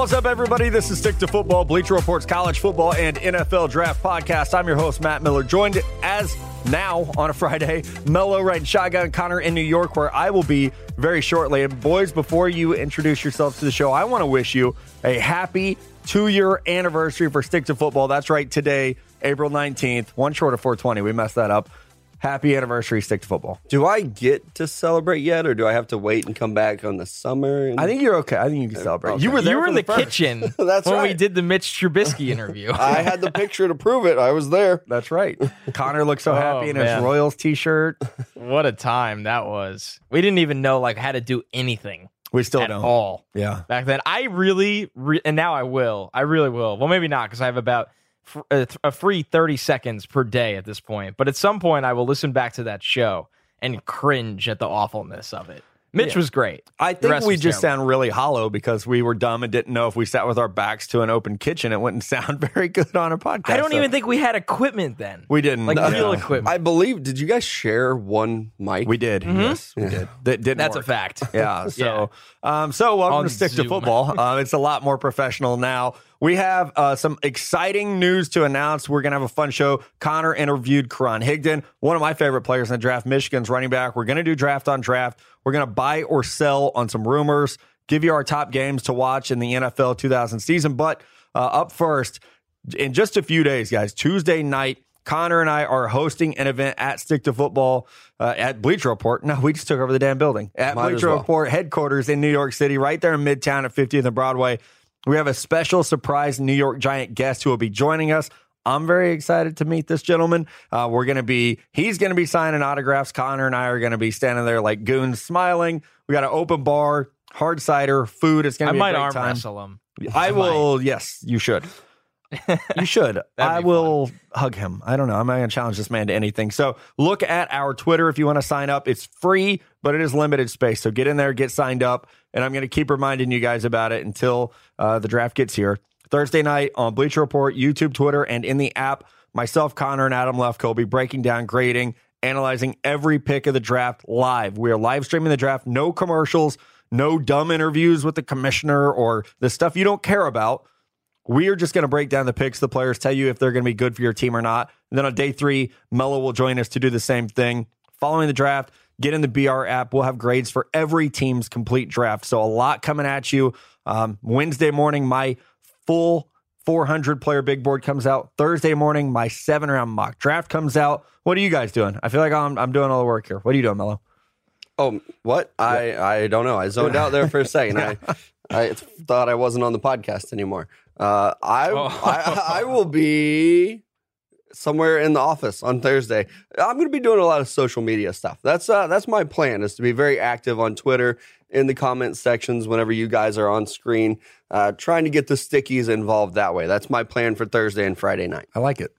What's up, everybody? This is Stick to Football, Bleacher Report's college football and NFL draft podcast. I'm your host, Matt Miller, joined as now on a Friday, Mello riding shotgun, Connor in New York, where I will be very shortly. And boys, before you introduce yourselves to the show, I want to wish you a happy two year anniversary for Stick to Football. That's right, today, April 19th, one short of 420. We messed that up. Happy anniversary, Stick to Football. Do I get to celebrate yet, or do I have to wait and come back on the summer? And- I think you're okay. I think you can uh, celebrate. Okay. You were there You were in the, first. kitchen That's when we did the Mitch Trubisky interview. I had the picture to prove it. I was there. That's right. Connor looks so Oh, happy in his. Royals t-shirt. what a time that was. We didn't even know like how to do anything We still at don't. all Yeah. back then. I really, re- and now I will. I really will. Well, maybe not because I have about fr- a, free 30 seconds per day at this point. But at some point, I will listen back to that show and cringe at the awfulness of it. Mitch Yeah. was great. I The think we just terrible. sound really hollow because we were dumb and didn't know if we sat with our backs to an open kitchen, it wouldn't sound very good on a podcast. I don't So even think we had equipment then. we didn't. like No. real equipment. I believe. Did you guys share one mic? We did. Yes, we did. That didn't. That's work. a fact. Yeah. So, um, so welcome On to Stick to Football. Uh, it's a lot more professional now. We have uh, some exciting news to announce. We're going to have a fun show. Connor interviewed Karan Higdon, one of my favorite players in the draft, Michigan's running back. We're going to do draft on draft. We're going to buy or sell on some rumors, give you our top games to watch in the NFL 2000 season. But uh, up first, in just a few days, guys, Tuesday night, Connor and I are hosting an event at Stick to Football uh, at Bleacher Report. No, we just took over the damn building at Might Bleacher well. Report headquarters in New York City, right there in Midtown at 50th and Broadway. We have a special surprise New York Giant guest who will be joining us. I'm very excited to meet this gentleman. Uh, we're going to be, he's going to be signing autographs. Connor and I are going to be standing there like goons smiling. We got an open bar, hard cider, food. It's going to be might a great arm time. wrestle him. I will. Yes, you should. You should. I will hug him. I don't know. I'm not going to challenge this man to anything. So look at our Twitter if you want to sign up. It's free, but it is limited space. So get in there, get signed up, and I'm going to keep reminding you guys about it until uh, the draft gets here. Thursday night on Bleacher Report, YouTube, Twitter, and in the app. Myself, Connor, and Adam Lefkoe breaking down, grading, analyzing every pick of the draft live. We are live streaming the draft. No commercials, no dumb interviews with the commissioner or the stuff you don't care about. We are just going to break down the picks, the players, tell you if they're going to be good for your team or not. And then on day three, Mello will join us to do the same thing. Following the draft, get in the BR app. We'll have grades for every team's complete draft. So a lot coming at you. Um, Wednesday morning, my full 400 player big board comes out. Thursday morning, my seven round mock draft comes out. What are you guys doing? I feel like I'm, I'm doing all the work here. What are you doing, Mello? Oh, what? I I don't know. I zoned out there for a second. I I thought I wasn't on the podcast anymore. Uh, I, Oh. I I will be somewhere in the office on Thursday. I'm going to be doing a lot of social media stuff. That's uh, that's my plan is to be very active on Twitter in the comment sections whenever you guys are on screen, uh, trying to get the stickies involved that way. That's my plan for Thursday and Friday night. I like it.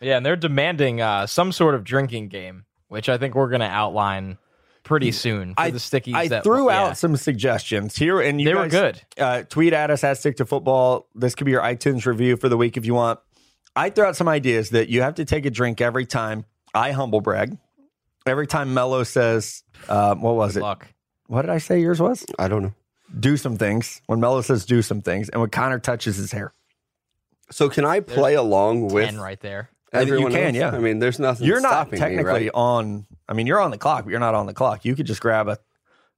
Yeah, and they're demanding uh, some sort of drinking game, which I think we're going to outline pretty soon for I- the stickies. I that, threw yeah. out some suggestions here, and you They were good. Uh, tweet at us at Stick to Football. This could be your iTunes review for the week if you want. I threw out some ideas that you have to take a drink every time I humble brag. Every time Mello says, uh, "What was it? Luck. What did I say? Yours was I don't know. do some things." When Mello says do some things, and when Connor touches his hair, So can I play along with Ten right there. I think you can, else? yeah. I mean, there's nothing. you're not stopping technically me, right? on. I mean, you're on the clock, but you're not on the clock. You could just grab a,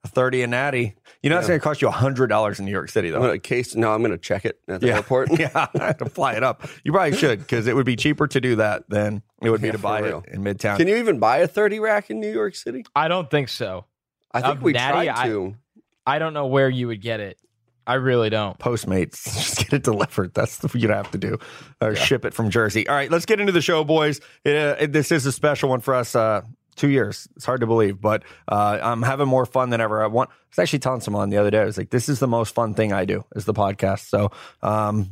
a thirty and natty. You know, it's going to cost you hundred dollars in New York City, though. I'm gonna case. No, I'm gonna check it at the yeah. airport. yeah, I have to fly it up. You probably should because it would be cheaper to do that than it would be Yeah, to buy it in Midtown. Can you even buy a 30 rack in New York City? I don't think so. I think Of we Natty, tried I- to. I don't know where you would get it. I really don't. Postmates, just get it delivered. That's what you'd have to do, or ship it from Jersey. All right, let's get into the show, boys. It, uh, it- this is a special one for us. Uh, two years. It's hard to believe, but uh, I'm having more fun than ever. I want. I was actually telling someone the other day. I was like, "This is the most fun thing I do is the podcast." So, um,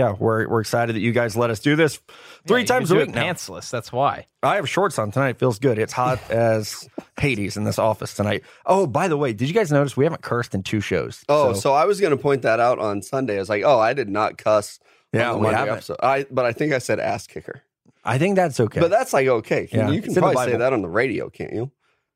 yeah, we're we're excited that you guys let us do this three Yeah, times a week it now. Pantsless. That's why. I have shorts on tonight. It feels good. It's hot as Hades in this office tonight. Oh, by the way, did you guys notice we haven't cursed in two shows? Oh, so, I was going to point that out on Sunday. I was like, oh, I did not cuss. on Yeah, the we haven't. episode. I, but I think I said ass kicker. I think that's okay. But that's like okay. Yeah, you can in the probably say that on the radio, can't you?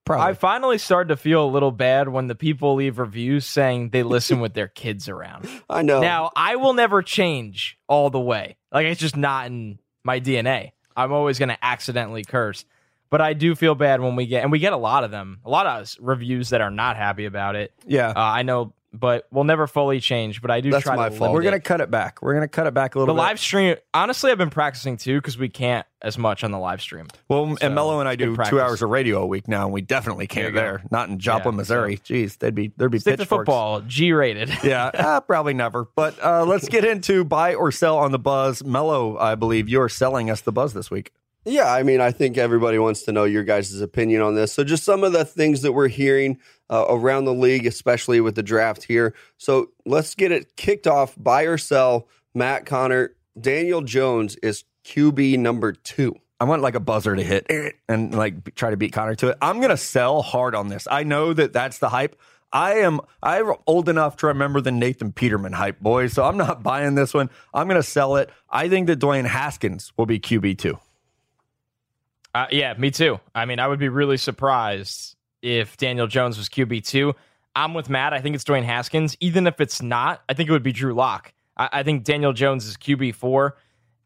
Probably. I finally started to feel a little bad when the people leave reviews saying they listen with their kids around. I know. Now, I will never change all the way. Like it's just not in my DNA. I'm always going to accidentally curse. But I do feel bad when we get, and we get a lot of them, a lot of reviews that are not happy about it. yeah. Uh, I know, but we'll never fully change. But I do That's try my to. fault. We're gonna cut it back. We're gonna cut it back a the little bit. The live stream. Honestly, I've been practicing too because we can't as much on the live stream. Well, So, and Mello and I do two hours of radio a week now, and we definitely can't there. Not in Joplin, Yeah, Missouri. Jeez, they'd be there'd be Stick to pitchforks. football, G rated. yeah, uh, probably never. But uh, let's get into buy or sell on the buzz. Mello, I believe you're selling us the buzz this week. Yeah, I mean, I think everybody wants to know your guys' opinion on this. So, just some of the things that we're hearing uh, around the league, especially with the draft here. So, let's get it kicked off. Buy or sell. Matt Connor, Daniel Jones is QB number two. I want like a buzzer to hit and like try to beat Connor to it. I'm gonna sell hard on this. I know that that's the hype. I am I'm old enough to remember the Nathan Peterman hype, boys. So I'm not buying this one. I'm gonna sell it. I think that Dwayne Haskins will be QB two. Uh, yeah, me too. I mean, I would be really surprised if Daniel Jones was QB two. I'm with Matt. I think it's Dwayne Haskins. Even if it's not, I think it would be Drew Lock. I, I think Daniel Jones is QB four,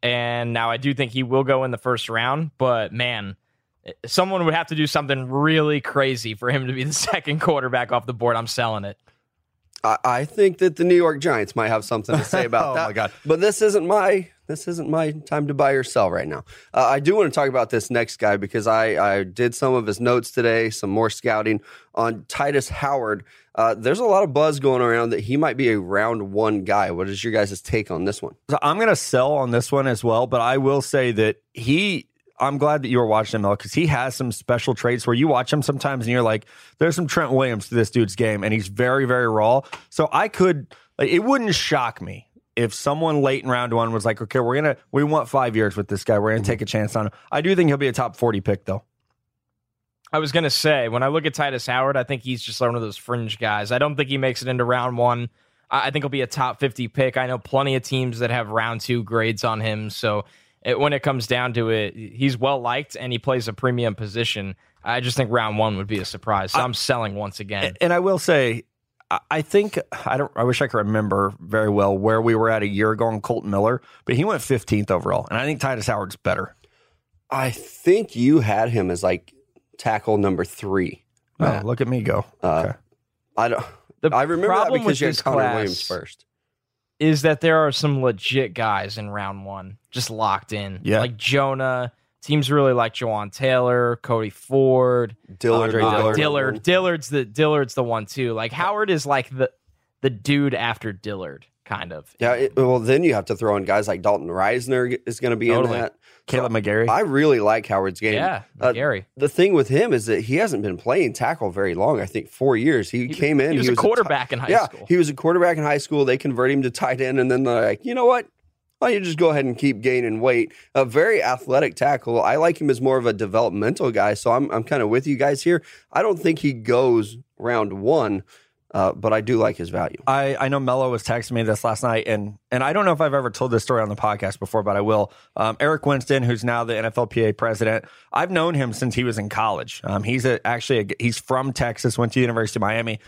and now I do think he will go in the first round. But man, someone would have to do something really crazy for him to be the second quarterback off the board. I'm selling it. I, I think that the New York Giants might have something to say about Oh, that. my God. But this isn't my this isn't my time to buy or sell right now. Uh, I do want to talk about this next guy because I I did some of his notes today, some more scouting on Tytus Howard. Uh, there's a lot of buzz going around that he might be a round one guy. What is your guys' take on this one? So I'm going to sell on this one as well, but I will say that he. I'm glad that you were watching him though, because he has some special traits where you watch him sometimes and you're like, "There's some Trent Williams to this dude's game," and he's very, very raw. So I could, like, it wouldn't shock me if someone late in round one was like, "Okay, we're gonna, we want five years with this guy. We're gonna take mm-hmm. a chance on him." I do think he'll be a top 40 pick though. I was gonna say when I look at Tytus Howard, I think he's just one of those fringe guys. I don't think he makes it into round one. I think he'll be a top fifty pick. I know plenty of teams that have round two grades on him. So it, when it comes down to it, he's well liked and he plays a premium position. I just think round one would be a surprise. So I, am selling once again. And I will say, I- I think I don't. I wish I could remember very well where we were at a year ago on Kolton Miller, but he went 15th overall, and I think Tytus Howard's better. I think you had him as like tackle number three. Oh, Matt. look at me go. Uh, okay. I don't. The I remember that problem because with you had this Connor class Williams first. is that there are some legit guys in round one just locked in. Yeah. Like Jonah. Teams really like Jawaan Taylor, Cody Ford, Dillard, Andre Uh, Dillard. Dillard. Dillard's the Dillard's the one too. Like Howard is like the the dude after Dillard, kind of. Yeah, it, well, then you have to throw in guys like Dalton Risner is going to be Totally. in that. Kaleb McGary. I really like Howard's game. Yeah, Uh, The thing with him is that he hasn't been playing tackle very long. I think four years. He, came in. He was a ti- quarterback in high yeah, school. he was a quarterback in high school. They convert him to tight end, and then they're like, you know what? Why don't you just go ahead and keep gaining weight? A very athletic tackle. I like him as more of a developmental guy. So I'm I'm kind of with you guys here. I don't think he goes round one, uh, but I do like his value. I, I know Mello was texting me this last night, and and I don't know if I've ever told this story on the podcast before, but I will. Um, Eric Winston, who's now the NFLPA president, I've known him since he was in college. Um, he's a, actually a, he's from Texas, went to the University of Miami,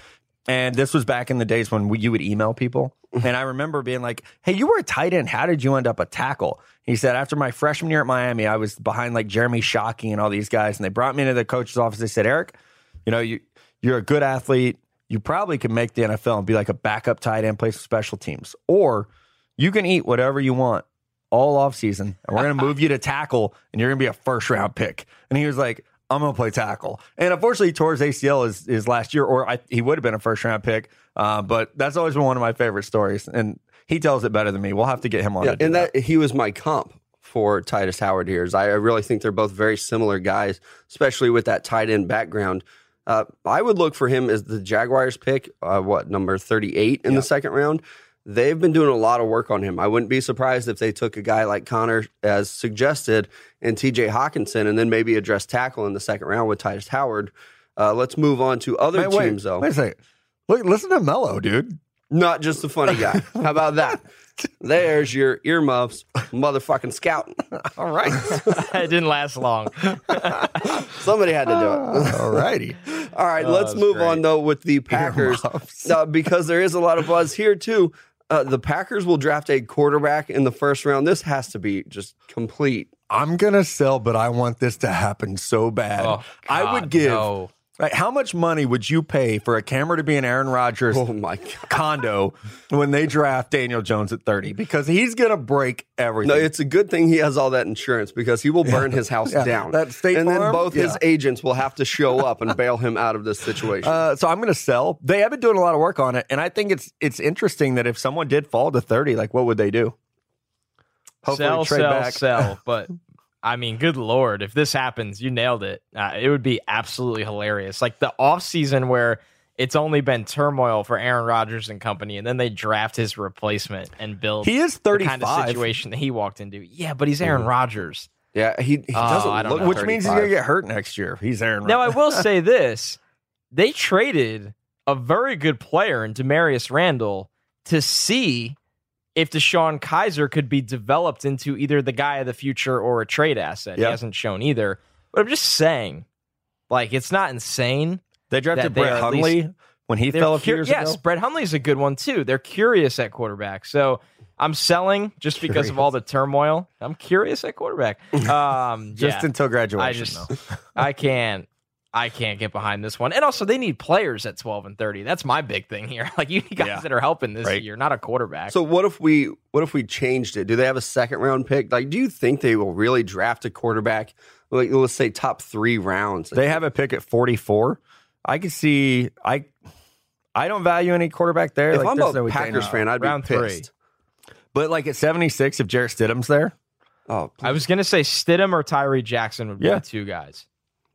and this was back in the days when we, you would email people. Mm-hmm. and I remember being like, "Hey, you were a tight end. How did you end up a tackle?" He said, "After my freshman year at Miami, I was behind like Jeremy Shockey and all these guys, and they brought me into the coach's office. They said, Eric, you know, you you're a good athlete. You probably could make the NFL and be like a backup tight end, play some special teams, or you can eat whatever you want all off season, and we're going to move you to tackle, and you're going to be a first round pick." And he was like, "I'm going to play tackle." And unfortunately, he tore his ACL his, his last year, or I, he would have been a first round pick. Uh, but that's always been one of my favorite stories, and he tells it better than me. We'll have to get him on. Yeah, and that he was my comp for Tytus Howard here. Is I, I really think they're both very similar guys, especially with that tight end background. Uh, I would look for him as the Jaguars pick. Uh, what number thirty eight in the second round? They've been doing a lot of work on him. I wouldn't be surprised if they took a guy like Connor, as suggested, and T.J. Hockenson, and then maybe address tackle in the second round with Tytus Howard. Uh, let's move on to other Wait, wait, teams, though. Wait a second. Look, listen to Mello, dude. Not just a funny guy. How about that? There's your earmuffs, motherfucking scouting. All right. it didn't last long. Somebody had to do it. All righty. All right, Oh, let's move great. on though with the Packers uh, because there is a lot of buzz here too. Uh, the Packers will draft a quarterback in the first round. This has to be just complete. I'm gonna sell, but I want this to happen so bad. Oh, I would give. no. Like, how much money would you pay for a camera to be in Aaron Rodgers' Oh my god! condo when they draft Daniel Jones at 30? Because he's gonna break everything. No, it's a good thing he has all that insurance because he will burn his house Yeah. down. That State and then Farm? both his agents will have to show up and bail him out of this situation. Uh, so I'm going to sell. They have been doing a lot of work on it, and I think it's it's interesting that if someone did fall to 30, like what would they do? sell, trade sell, back. sell. But I mean, good lord, if this happens, you nailed it. Uh, it would be absolutely hilarious. Like the off season where it's only been turmoil for Aaron Rodgers and company, and then they draft his replacement and build He is the 35, kind of situation that he walked into. Yeah, but he's Aaron Rodgers. yeah, he, he Oh, doesn't don't look know. which means he's going to get hurt next year. He's Aaron. Now I will say this: they traded a very good player in Damarious Randall to see if DeShone Kizer could be developed into either the guy of the future or a trade asset. Yeah. He hasn't shown either. But I'm just saying, like, it's not insane. they drafted Brett Hundley when he fell a few years yes, ago. Brett Hundley's a good one too. They're curious at quarterback. So I'm selling just because of all the turmoil. I'm curious at quarterback. Um, Just yeah. until graduation. I just. I can't I can't get behind this one. And also they need players at 12 and 30. That's my big thing here. Like you need guys Yeah. that are helping this Right. year, not a quarterback. So what if we what if we changed it? Do they have a second round pick? Like, do you think they will really draft a quarterback? Like, let's say top three rounds. They have a pick at 44. I could see. I I don't value any quarterback there. If like, I'm a no Packers fan, I'd Round be three. pissed. But like at 76, if Jarrett Stidham's there, Oh, I was gonna say Stidham or Tyree Jackson would be Yeah. the two guys.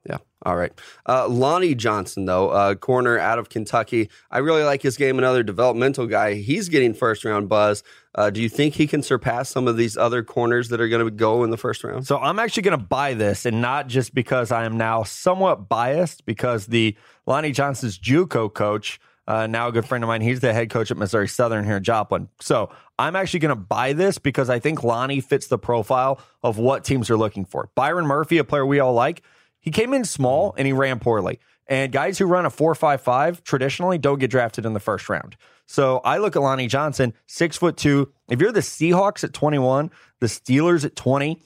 Yeah. All right. Uh, Lonnie Johnson, though, uh, corner out of Kentucky. I really like his game. Another developmental guy. He's getting first round buzz. Uh, do you think he can surpass some of these other corners that are going to go in the first round? So I'm actually going to buy this, and not just because I am now somewhat biased, because the Lonnie Johnson's JUCO coach, uh, now a good friend of mine, he's the head coach at Missouri Southern here in Joplin. So I'm actually going to buy this because I think Lonnie fits the profile of what teams are looking for. Byron Murphy, a player we all like, he came in small mm. and he ran poorly. And guys who run a 4.55 traditionally don't get drafted in the first round. So I look at Lonnie Johnson, six foot two. If you're the Seahawks at 21, the Steelers at 20,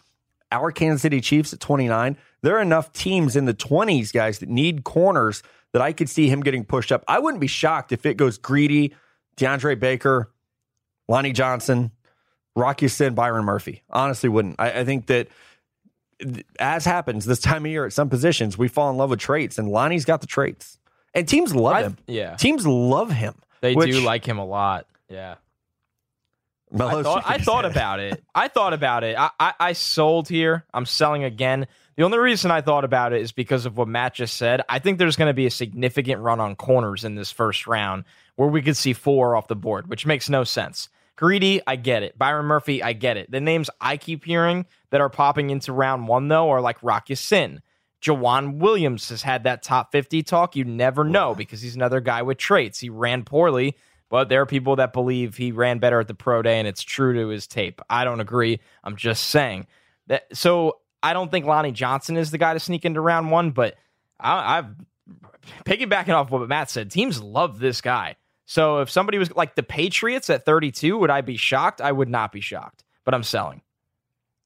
our Kansas City Chiefs at 29, there are enough teams in the 20s, guys, that need corners that I could see him getting pushed up. I wouldn't be shocked if it goes Greedy, DeAndre Baker, Lonnie Johnson, Rock Ya-Sin, Byron Murphy. Honestly, wouldn't. I, I think that as happens this time of year at some positions, we fall in love with traits, and Lonnie's got the traits. And teams love I- him. yeah. Teams love him. They Which- do like him a lot. Yeah. I thought, I thought about it. I thought about it. I, I, I sold here. I'm selling again. The only reason I thought about it is because of what Matt just said. I think there's going to be a significant run on corners in this first round where we could see four off the board, which makes no sense. Greedy, I get it. Byron Murphy, I get it. The names I keep hearing that are popping into round one, though, are like Rock Ya-Sin. Joejuan Williams has had that top 50 talk. You never know because he's another guy with traits. He ran poorly, but there are people that believe he ran better at the pro day and it's true to his tape. I don't agree. I'm just saying that. So I don't think Lonnie Johnson is the guy to sneak into round one, but I, I've piggybacking off what Matt said. Teams love this guy. So if somebody was like the Patriots at 32, would I be shocked? I would not be shocked, but I'm selling.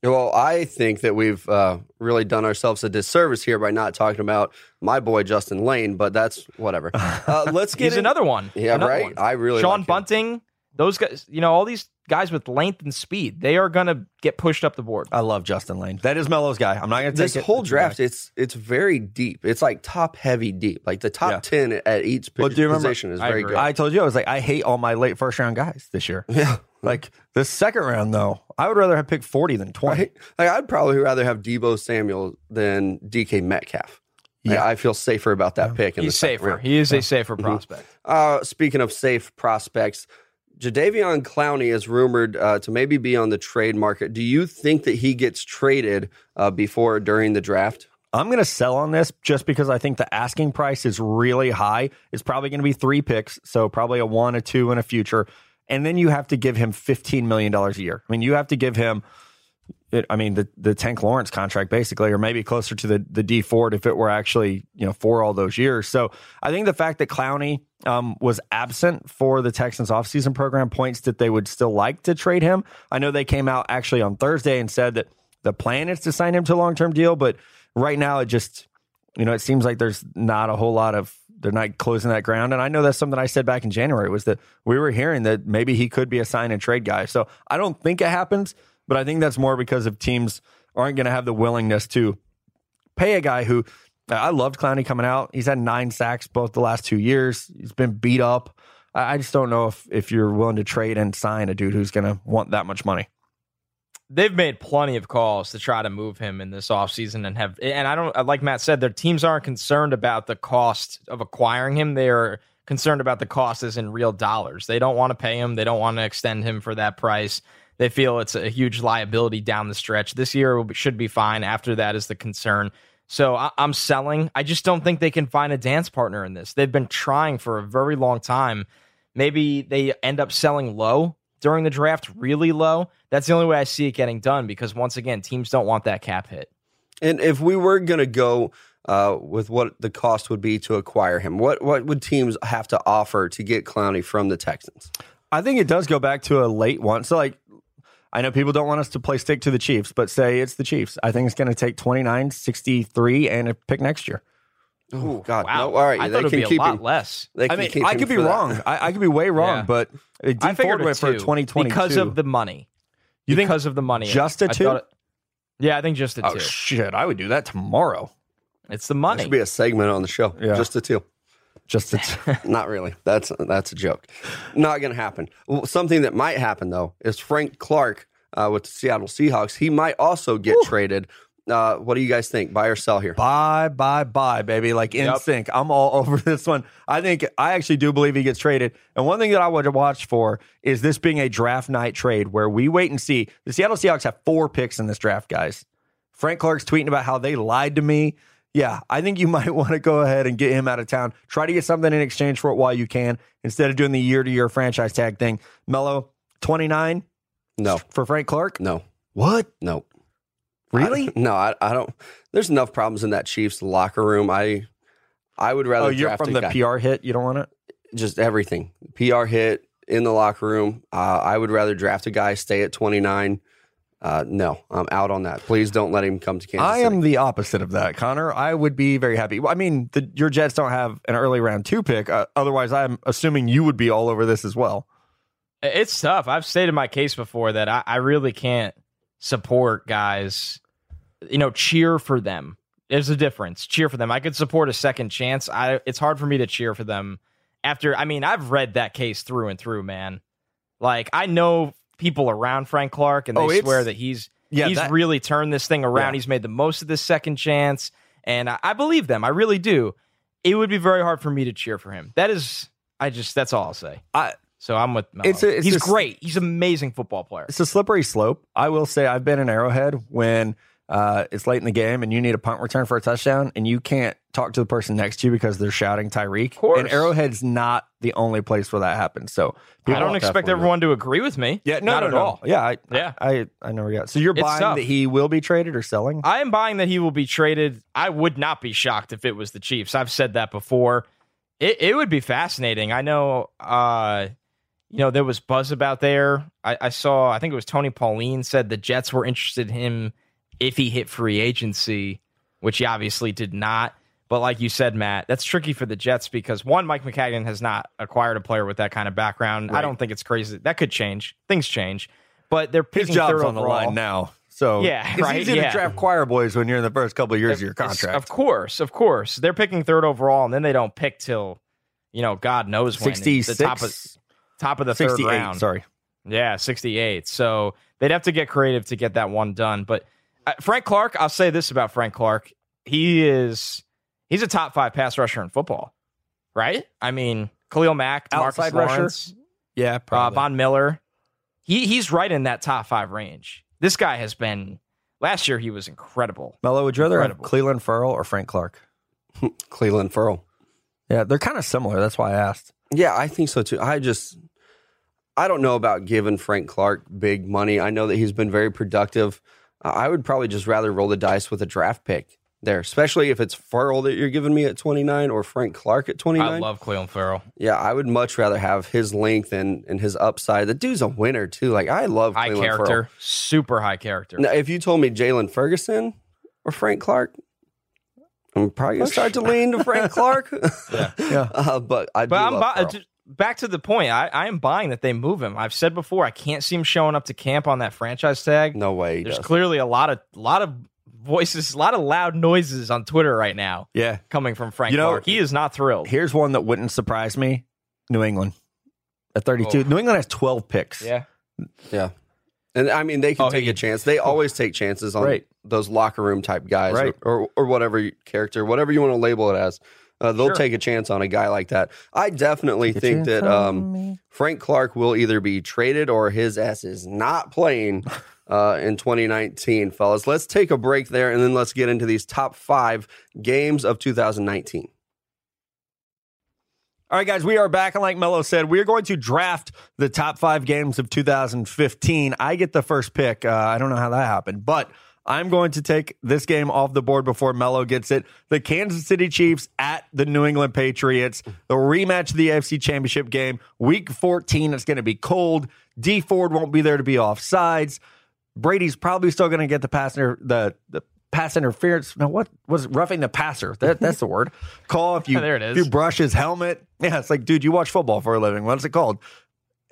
Well, I think that we've uh, really done ourselves a disservice here by not talking about my boy Justin Layne, but that's whatever. Uh, let's get He's in- another one. Yeah, Another right. one. I really Sean like. Bunting, those guys, you know, all these guys with length and speed, they are going to get pushed up the board. I love Justin Layne. That is Melo's guy. I'm not going to take This it. whole draft, it's it's very deep. It's like top heavy deep. Like the top Yeah. ten at each Well, p- do you remember- position is I very agree. good. I told you I was like I hate all my late first round guys this year. yeah, Like the second round though, I would rather have picked 40 than 20. right. Like I'd probably rather have Deebo Samuel than DK Metcalf. Yeah. I feel safer about that pick. In the He's second safer. round. He is a safer Mm-hmm. prospect. Uh, speaking of safe prospects, Jadeveon Clowney is rumored uh, to maybe be on the trade market. Do you think that he gets traded uh, before or during the draft? I'm going to sell on this just because I think the asking price is really high. It's probably going to be three picks, so probably a one, a two, and a future. and then you have to give him $15 million a year. I mean, you have to give him, it, I mean, the, the Tank Lawrence contract basically, or maybe closer to the, the Dee Ford if it were actually, you know, for all those years. So I think the fact that Clowney um, was absent for the Texans offseason program points that they would still like to trade him. I know they came out actually on Thursday and said that the plan is to sign him to a long term deal, but right now it just, you know, it seems like there's not a whole lot of they're not closing that ground. And I know that's something I said back in January was that we were hearing that maybe he could be a sign and trade guy. So I don't think it happens, but I think that's more because of teams aren't going to have the willingness to pay a guy who I loved Clowney coming out. He's had nine sacks both the last two years. He's been beat up. I just don't know if if you're willing to trade and sign a dude who's going to want that much money they've made plenty of calls to try to move him in this offseason and have and I don't like Matt said their teams aren't concerned about the cost of acquiring him they're concerned about the cost as in real dollars they don't want to pay him they don't want to extend him for that price they feel it's a huge liability down the stretch. This year should be fine. After that is the concern. So I, I'm selling. I just don't think they can find a dance partner in this. They've been trying for a very long time. Maybe they end up selling low during the draft really low, that's the only way I see it getting done because once again, teams don't want that cap hit. And if we were going to go uh, with what the cost would be to acquire him, what what would teams have to offer to get Clowney from the Texans? I think it does go back to a late one. So like I know people don't want us to play stick to the Chiefs, but say it's the Chiefs. I think it's going to take 29, 63 and a pick next year. Oh God! Wow. No, all right, I they thought it'd can be a keep lot him. less. They I can mean, keep I him could be for that. wrong. I, I could be way wrong, Yeah. but I Dean figured Ford it went for too, 2022 because of the money. You think because of the money, just a I two? thought it- yeah, I think just a Oh two. shit! I would do that tomorrow. it's the There money. should be a segment on the show. Yeah. Just the two. Just a t- Not really. That's that's a joke. Not going to happen. Well, something that might happen though is Frank Clark uh, with the Seattle Seahawks. He might also get traded. Uh, what do you guys think? Buy or sell here? Buy, buy, buy, baby. Like in Yep. sync. I'm all over this one. I think I actually do believe he gets traded. And one thing that I would watch for is this being a draft night trade where we wait and see. The Seattle Seahawks have four picks in this draft, guys. Frank Clark's tweeting about how they lied to me. Yeah, I think you might want to go ahead and get him out of town. Try to get something in exchange for it while you can, instead of doing the year to year franchise tag thing. Mello, 29 No, for Frank Clark? no, What? no. Really? I- no, I, I don't. There's enough problems in that Chiefs locker room. I I would rather oh, you're from the guy. PR hit. You don't want it? just everything. PR hit in the locker room. Uh, I would rather draft a guy, stay at 29. Uh, no, I'm out on that. Please don't let him come to Kansas I City. am the opposite of that, Connor. I would be very happy. I mean, the, your Jets don't have an early round two pick. Uh, otherwise, I'm assuming you would be all over this as well. It's tough. I've stated my case before that I, I really can't support guys. You know, cheer for them. There's a difference. Cheer for them. I could support a second chance. I. It's hard for me to cheer for them after. I mean, I've read that case through and through, man. Like I know people around Frank Clark, and they Oh, swear that he's Yeah, he's that- really turned this thing around. Yeah. He's made the most of this second chance, and I, I believe them. I really do. It would be very hard for me to cheer for him. That is, I just that's all I'll say. I, So I'm with. It's a- it's he's a- great. He's an amazing football player. it's a slippery slope. I will say I've been an Arrowhead when uh, it's late in the game and you need a punt return for a touchdown and you can't talk to the person next to you because they're shouting Tyreek. And Arrowhead's not the only place where that happens. So I don't expect everyone to agree with me. yeah, no, not no, at no. all. Yeah, I, Yeah. I, I never got. So you're It's buying tough. that he will be traded or selling? I am buying that he will be traded. I would not be shocked if it was the Chiefs. I've said that before. It, it would be fascinating. I know, uh, you know, there was buzz about there. I, I saw, I think it was Tony Pauline said the Jets were interested in him if he hit free agency, which he obviously did not. But like you said, Matt, that's tricky for the Jets because one, Mike Maccagnan has not acquired a player with that kind of background. I don't think it's crazy. That could change. Things change. But they're His picking job's third on the overall. line now. So Yeah, it's right, easy yeah. to draft choir boys when you're in the first couple of years of your contract. Of course, of course. They're picking third overall, and then they don't pick till, you know, God knows when. Sixty The top of top of the third sixty eight. round. Sorry. Yeah, 68. So they'd have to get creative to get that one done. But Frank Clark, I'll say this about Frank Clark. He is he's a top 5 pass rusher in football. Right? I mean, Khalil Mack, Outside Marcus rusher? Lawrence, Yeah, uh. Von Miller. He he's right in that top 5 range. This guy has been last year he was incredible. Mello, would you rather have Incredible. Clelin Ferrell or Frank Clark? Clelin Ferrell. Yeah, they're kind of similar. That's why I asked. Yeah, I think so too. I just I don't know about giving Frank Clark big money. I know that he's been very productive. I would probably just rather roll the dice with a draft pick there, especially if it's Ferrell that you're giving me at 29 or Frank Clark at 29. I love Clelin Ferrell. yeah, I would much rather have his length and, and his upside. The dude's a winner too. Like I love High Clelin character, Ferrell. super high character. Now, if you told me Jaylon Ferguson or Frank Clark, I'm probably gonna start to lean to Frank Clark. Yeah. Yeah. uh, but I do But I'm love just back to the point. I, I am buying that they move him. I've said before, I can't see him showing up to camp on that franchise tag. no way. There's does. clearly a lot of lot of voices, a lot of loud noises on Twitter right now Yeah. coming from Frank You know- Clark. He is not thrilled. Here's one that wouldn't surprise me New England at 32. Oh. New England has 12 picks. Yeah. Yeah. And I mean, they can Oh, take he- a chance. They oh. always take chances on Right. those locker room type guys Right. or, or, or whatever you- character, whatever you want to label it as. Uh, they'll Sure. take a chance on a guy like that. I definitely Get think that um. Frank Clark will either be traded or his ass is not playing uh, in 2019, fellas. Let's take a break there and then let's get into these top five games of 2019. All right, guys, we are back. And like Mello said, we're going to draft the top five games of 2015. I get the first pick. Uh, I don't know how that happened, but I'm going to take this game off the board before Mello gets it. The Kansas City Chiefs at the New England Patriots, the rematch of the AFC Championship game, week 14. It's going to be cold. Dee Ford won't be there to be off sides. Brady's probably still going to get the passenger the the pass interference. No, what was it? roughing the passer? That, that's the word. Call if you There it is. if you brush his helmet. Yeah, it's like, dude, you watch football for a living. What's it called?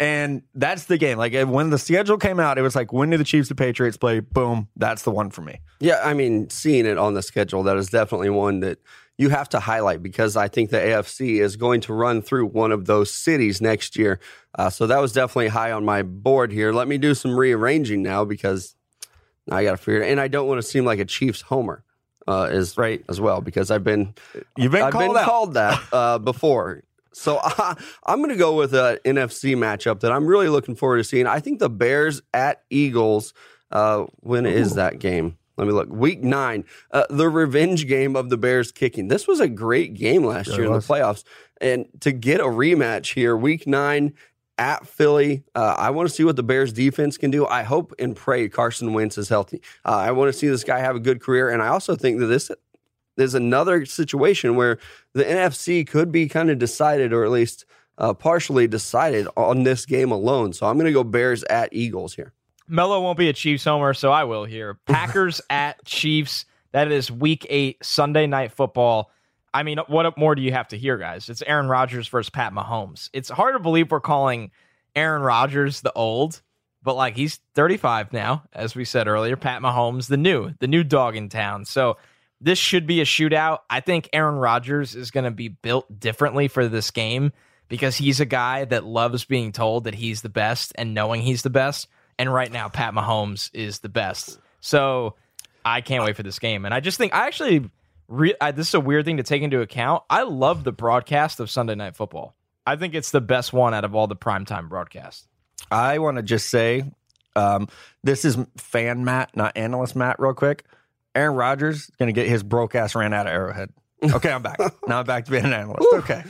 And that's the game. Like when the schedule came out, it was like, when do the Chiefs and Patriots play? Boom, that's the one for me. Yeah, I mean, seeing it on the schedule, that is definitely one that you have to highlight because I think the AFC is going to run through one of those cities next year. Uh, so that was definitely high on my board here. Let me do some rearranging now because I got to figure it. And I don't want to seem like a Chiefs homer uh, as Right. as well because I've been You've been I've called been out. called that uh, before. So I, I'm going to go with an NFC matchup that I'm really looking forward to seeing. I think the Bears at Eagles. Uh, when is that game? Let me look. Week nine, uh, the revenge game of the Bears kicking. This was a great game last Sure year in the playoffs, and to get a rematch here, Week nine at Philly. Uh, I want to see what the Bears defense can do. I hope and pray Carson Wentz is healthy. Uh, I want to see this guy have a good career, and I also think that this there's another situation where the NFC could be kind of decided, or at least uh, partially decided on this game alone. So I'm going to go Bears at Eagles here. Mello won't be a Chiefs homer, so I will here. Packers at Chiefs. That is week eight, Sunday night football. I mean, what more do you have to hear, guys? It's Aaron Rodgers versus Pat Mahomes. It's hard to believe we're calling Aaron Rodgers the old, but like he's 35 now, as we said earlier. Pat Mahomes, the new, the new dog in town. So this should be a shootout. I think Aaron Rodgers is going to be built differently for this game because he's a guy that loves being told that he's the best and knowing he's the best. And right now, Pat Mahomes is the best. So I can't wait for this game. And I just think I actually, re- I, this is a weird thing to take into account. I love the broadcast of Sunday Night Football. I think it's the best one out of all the primetime broadcasts. I want to just say, um, this is fan Matt, not analyst Matt, real quick. Aaron Rodgers is going to get his broke ass ran out of Arrowhead. Okay, I'm back. now I'm back to being an analyst. Okay.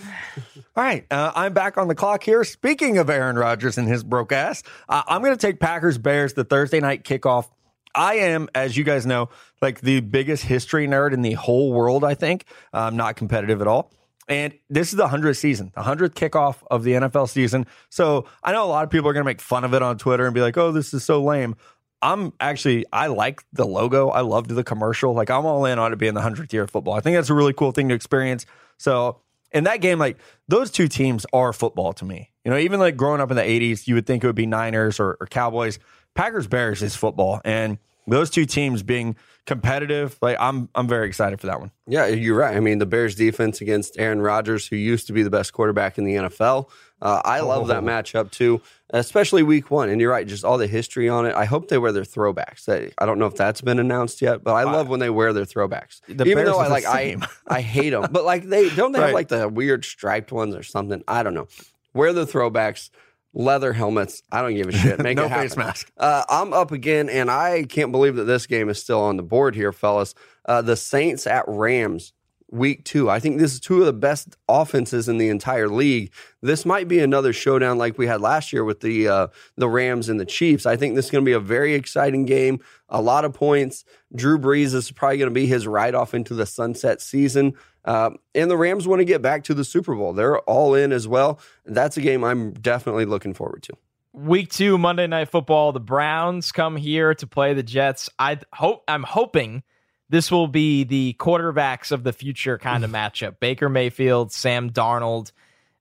All right. Uh, I'm back on the clock here. Speaking of Aaron Rodgers and his broke ass, uh, I'm going to take Packers Bears, the Thursday night kickoff. I am, as you guys know, like the biggest history nerd in the whole world, I think. I'm not competitive at all. And this is the 100th season, the 100th kickoff of the NFL season. So I know a lot of people are going to make fun of it on Twitter and be like, oh, this is so lame. I'm actually, I like the logo. I loved the commercial. Like, I'm all in on it being the 100th year of football. I think that's a really cool thing to experience. So, in that game, like, those two teams are football to me. You know, even like growing up in the 80s, you would think it would be Niners or, or Cowboys. Packers Bears is football. And those two teams being competitive, like, I'm, I'm very excited for that one. Yeah, you're right. I mean, the Bears defense against Aaron Rodgers, who used to be the best quarterback in the NFL. Uh, I love that matchup too, especially week one. And you're right, just all the history on it. I hope they wear their throwbacks. They- I don't know if that's been announced yet, but I love when they wear their throwbacks. The Even Bears though I like I. I hate them, but like they don't they have like the weird striped ones or something. I don't know. Wear the throwbacks, leather helmets. I don't give a shit. Make No it happen. face mask. Uh, I'm up again, and I can't believe that this game is still on the board here, fellas. Uh, the Saints at Rams. Week two. I think this is two of the best offenses in the entire league. This might be another showdown like we had last year with the uh, the Rams and the Chiefs. I think this is going to be a very exciting game. A lot of points. Drew Brees is probably going to be his ride off into the sunset season. Uh, and the Rams want to get back to the Super Bowl. They're all in as well. That's a game I'm definitely looking forward to. Week two, Monday Night Football. The Browns come here to play the Jets. I hope I'm hoping this will be the quarterbacks of the future kind of matchup. Baker Mayfield, Sam Darnold,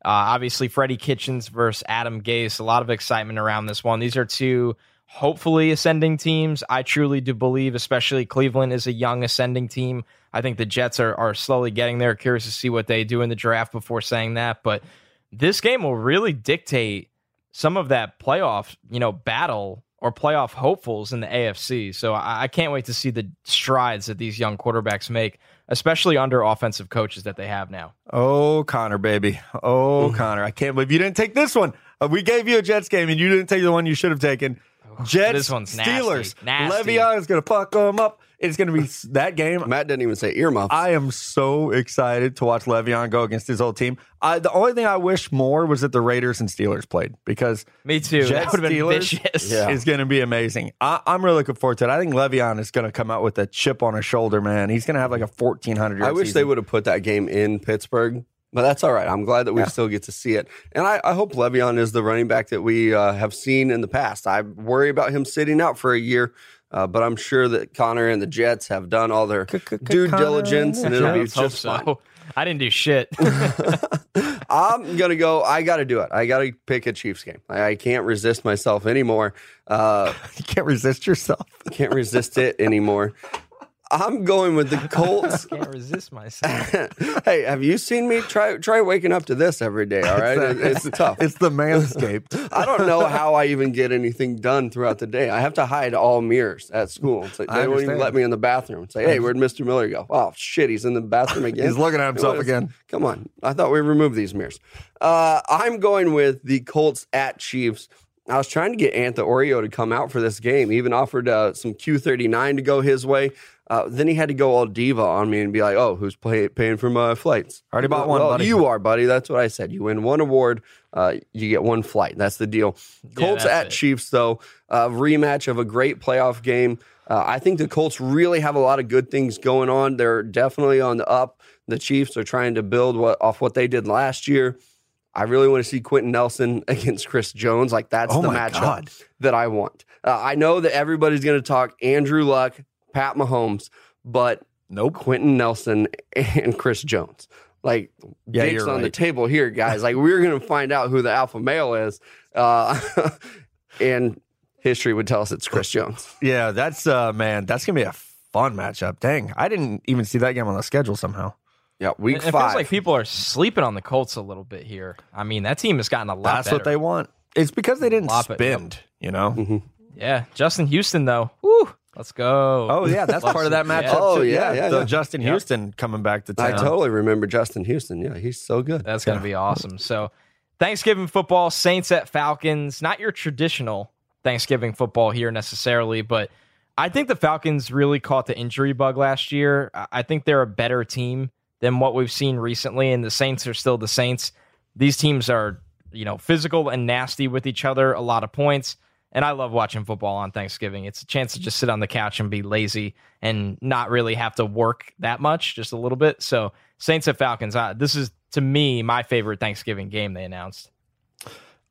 uh, obviously Freddie Kitchens versus Adam Gase. A lot of excitement around this one. These are two hopefully ascending teams. I truly do believe, especially Cleveland is a young ascending team. I think the Jets are, are slowly getting there. Curious to see what they do in the draft before saying that. But this game will really dictate some of that playoff, you know, battle or playoff hopefuls in the AFC. So I, I, can't wait to see the strides that these young quarterbacks make, especially under offensive coaches that they have now. Oh, Connor, baby. Oh. Connor. I can't believe you didn't take this one. Uh, we gave you a Jets game and you didn't take the one you should have taken. Oh, Jets, this one's Steelers. Nasty. Nasty. Le'Veon is going to fuck them up. It's going to be that game. Matt didn't even say earmuffs. I am so excited to watch Le'Veon go against his old team. I, the only thing I wish more was that the Raiders and Steelers played because me too. Jets that would have been vicious. Yeah. is going to be amazing. I, am really looking forward to it. I think Le'Veon is going to come out with a chip on his shoulder, man. He's going to have like a 1400. I wish season. they would have put that game in Pittsburgh. But that's all right. I'm glad that we yeah. still get to see it. And I, I, hope Le'Veon is the running back that we uh, have seen in the past. I worry about him sitting out for a year uh, but I'm sure that Connor and the Jets have done all their due diligence, and it'll be just fine. I didn't do shit. I'm gonna go. I got to do it. I got to pick a Chiefs game. I, I can't resist myself anymore. Uh, you can't resist yourself. can't resist it anymore. I'm going with the Colts. I can't resist myself. hey, have you seen me try try waking up to this every day? All right, it's, it's tough. It's the manscaped. I don't know how I even get anything done throughout the day. I have to hide all mirrors at school. It's like they won't even let me in the bathroom. Say, hey, where'd Mr. Miller go? Oh shit, he's in the bathroom again. he's looking at himself again. Come on, I thought we removed these mirrors. Uh, I'm going with the Colts at Chiefs. I was trying to get Antha Oreo to come out for this game. He even offered uh, some Q39 to go his way. Uh, then he had to go all diva on me and be like, "Oh, who's pay, paying for my flights?" Already bought one. Well, buddy. you are, buddy. That's what I said. You win one award, uh, you get one flight. That's the deal. Colts at it. Chiefs, though, a rematch of a great playoff game. Uh, I think the Colts really have a lot of good things going on. They're definitely on the up. The Chiefs are trying to build what, off what they did last year. I really want to see Quenton Nelson against Chris Jones. Like that's oh the matchup God. that I want. Uh, I know that everybody's going to talk Andrew Luck, Pat Mahomes, but nope. Quenton Nelson and Chris Jones. Like, yeah, dicks on right. the table here, guys. Like, we're going to find out who the alpha male is. Uh, and history would tell us it's Chris Jones. Yeah, that's, uh, man, that's going to be a fun matchup. Dang, I didn't even see that game on the schedule somehow. Yeah, week it, five. It feels like people are sleeping on the Colts a little bit here. I mean, that team has gotten a lot That's better. what they want. It's because they didn't spend, you know? Mm-hmm. Yeah, Justin Houston, though. Woo. Let's go. Oh yeah, that's part of that matchup. Yeah. Oh yeah, yeah, yeah. Justin Houston yep. coming back to town. I totally remember Justin Houston. Yeah, he's so good. That's gonna be awesome. So, Thanksgiving football, Saints at Falcons. Not your traditional Thanksgiving football here necessarily, but I think the Falcons really caught the injury bug last year. I think they're a better team than what we've seen recently, and the Saints are still the Saints. These teams are, you know, physical and nasty with each other. A lot of points. And I love watching football on Thanksgiving. It's a chance to just sit on the couch and be lazy and not really have to work that much, just a little bit. So, Saints at Falcons, uh, this is to me my favorite Thanksgiving game they announced.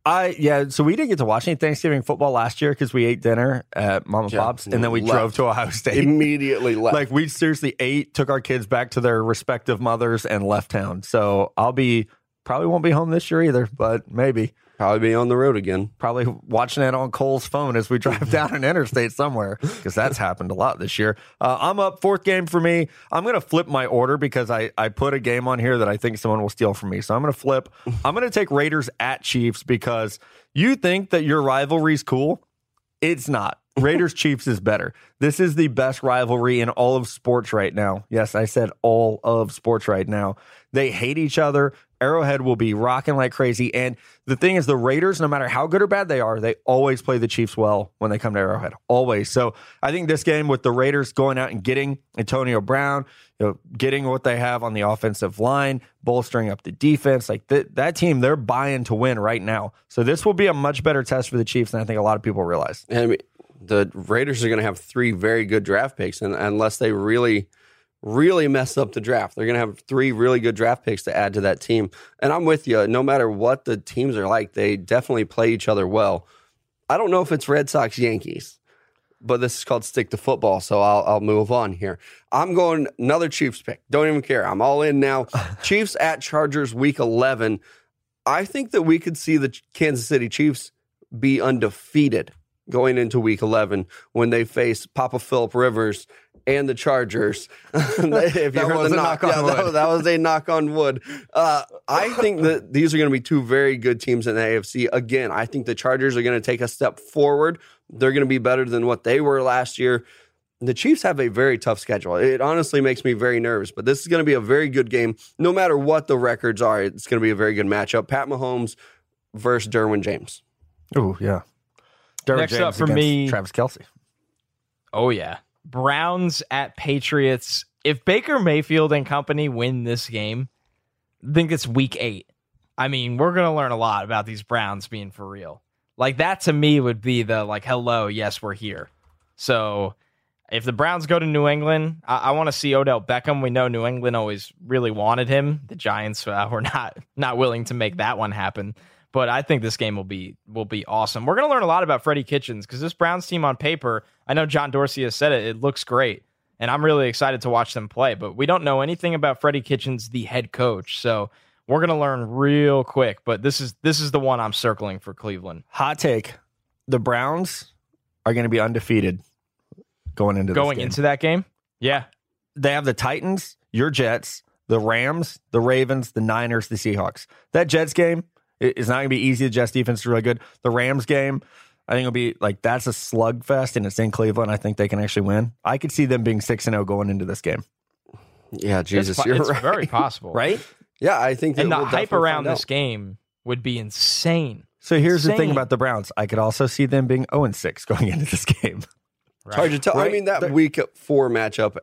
I yeah, so we didn't get to watch any Thanksgiving football last year because we ate dinner at Mom and yeah, Pop's, and then we left. drove to Ohio State. Immediately left. Like we seriously ate, took our kids back to their respective mothers, and left town. So I'll be probably won't be home this year either, but maybe. Probably be on the road again. Probably watching it on Cole's phone as we drive down an interstate somewhere because that's happened a lot this year. Uh, I'm up fourth game for me. I'm going to flip my order because I, I put a game on here that I think someone will steal from me. So I'm going to flip. I'm going to take Raiders at Chiefs because you think that your rivalry's cool. It's not. Raiders Chiefs is better. This is the best rivalry in all of sports right now. Yes, I said all of sports right now. They hate each other. Arrowhead will be rocking like crazy. And the thing is, the Raiders, no matter how good or bad they are, they always play the Chiefs well when they come to Arrowhead. Always. So I think this game with the Raiders going out and getting Antonio Brown, you know, getting what they have on the offensive line, bolstering up the defense, like th- that team, they're buying to win right now. So this will be a much better test for the Chiefs than I think a lot of people realize. I mean, the Raiders are going to have three very good draft picks, and unless they really, really mess up the draft, they're going to have three really good draft picks to add to that team. And I'm with you. No matter what the teams are like, they definitely play each other well. I don't know if it's Red Sox Yankees, but this is called stick to football, so I'll I'll move on here. I'm going another Chiefs pick. Don't even care. I'm all in now. Chiefs at Chargers, Week 11. I think that we could see the Kansas City Chiefs be undefeated going into week 11 when they face Papa Philip Rivers and the Chargers. if you That heard was the a knock, knock on yeah, that, wood. was- that was a knock on wood. Uh, I think that these are going to be two very good teams in the AFC. Again, I think the Chargers are going to take a step forward. They're going to be better than what they were last year. The Chiefs have a very tough schedule. It honestly makes me very nervous, but this is going to be a very good game. No matter what the records are, it's going to be a very good matchup. Pat Mahomes versus Derwin James. Oh, yeah. Derrick Next up for me- Travis Kelce. Oh yeah. Browns at Patriots. If Baker Mayfield and company win this game, I think it's week eight. I mean, we're gonna learn a lot about these Browns being for real. Like that to me would be the like, hello, yes, we're here. So if the Browns go to New England, I, I want to see Odell Beckham. We know New England always really wanted him. The Giants uh, were not not willing to make that one happen. But I think this game will be will be awesome. We're going to learn a lot about Freddie Kitchens because this Browns team on paper, I know John Dorsey has said it, it looks great, and I'm really excited to watch them play. But we don't know anything about Freddie Kitchens, the head coach. So we're going to learn real quick. But this is this is the one I'm circling for Cleveland. Hot take: the Browns are going to be undefeated going into this Going into that game, yeah, they have the Titans, your Jets, the Rams, the Ravens, the Niners, the Seahawks. That Jets game i- is not going to be easy. The Jets defense is really good. The Rams game, I think it'll be like that's a slugfest, and it's in Cleveland. I think they can actually win. I could see them being six and zero going into this game. Yeah, Jesus, it's, you're it's right. very possible, Right. Yeah, I think that And the we'll hype around this game would be insane. So here's the thing about the Browns. I could also see them being zero and six going into this game. It's hard to tell. I mean, that They're- week four matchup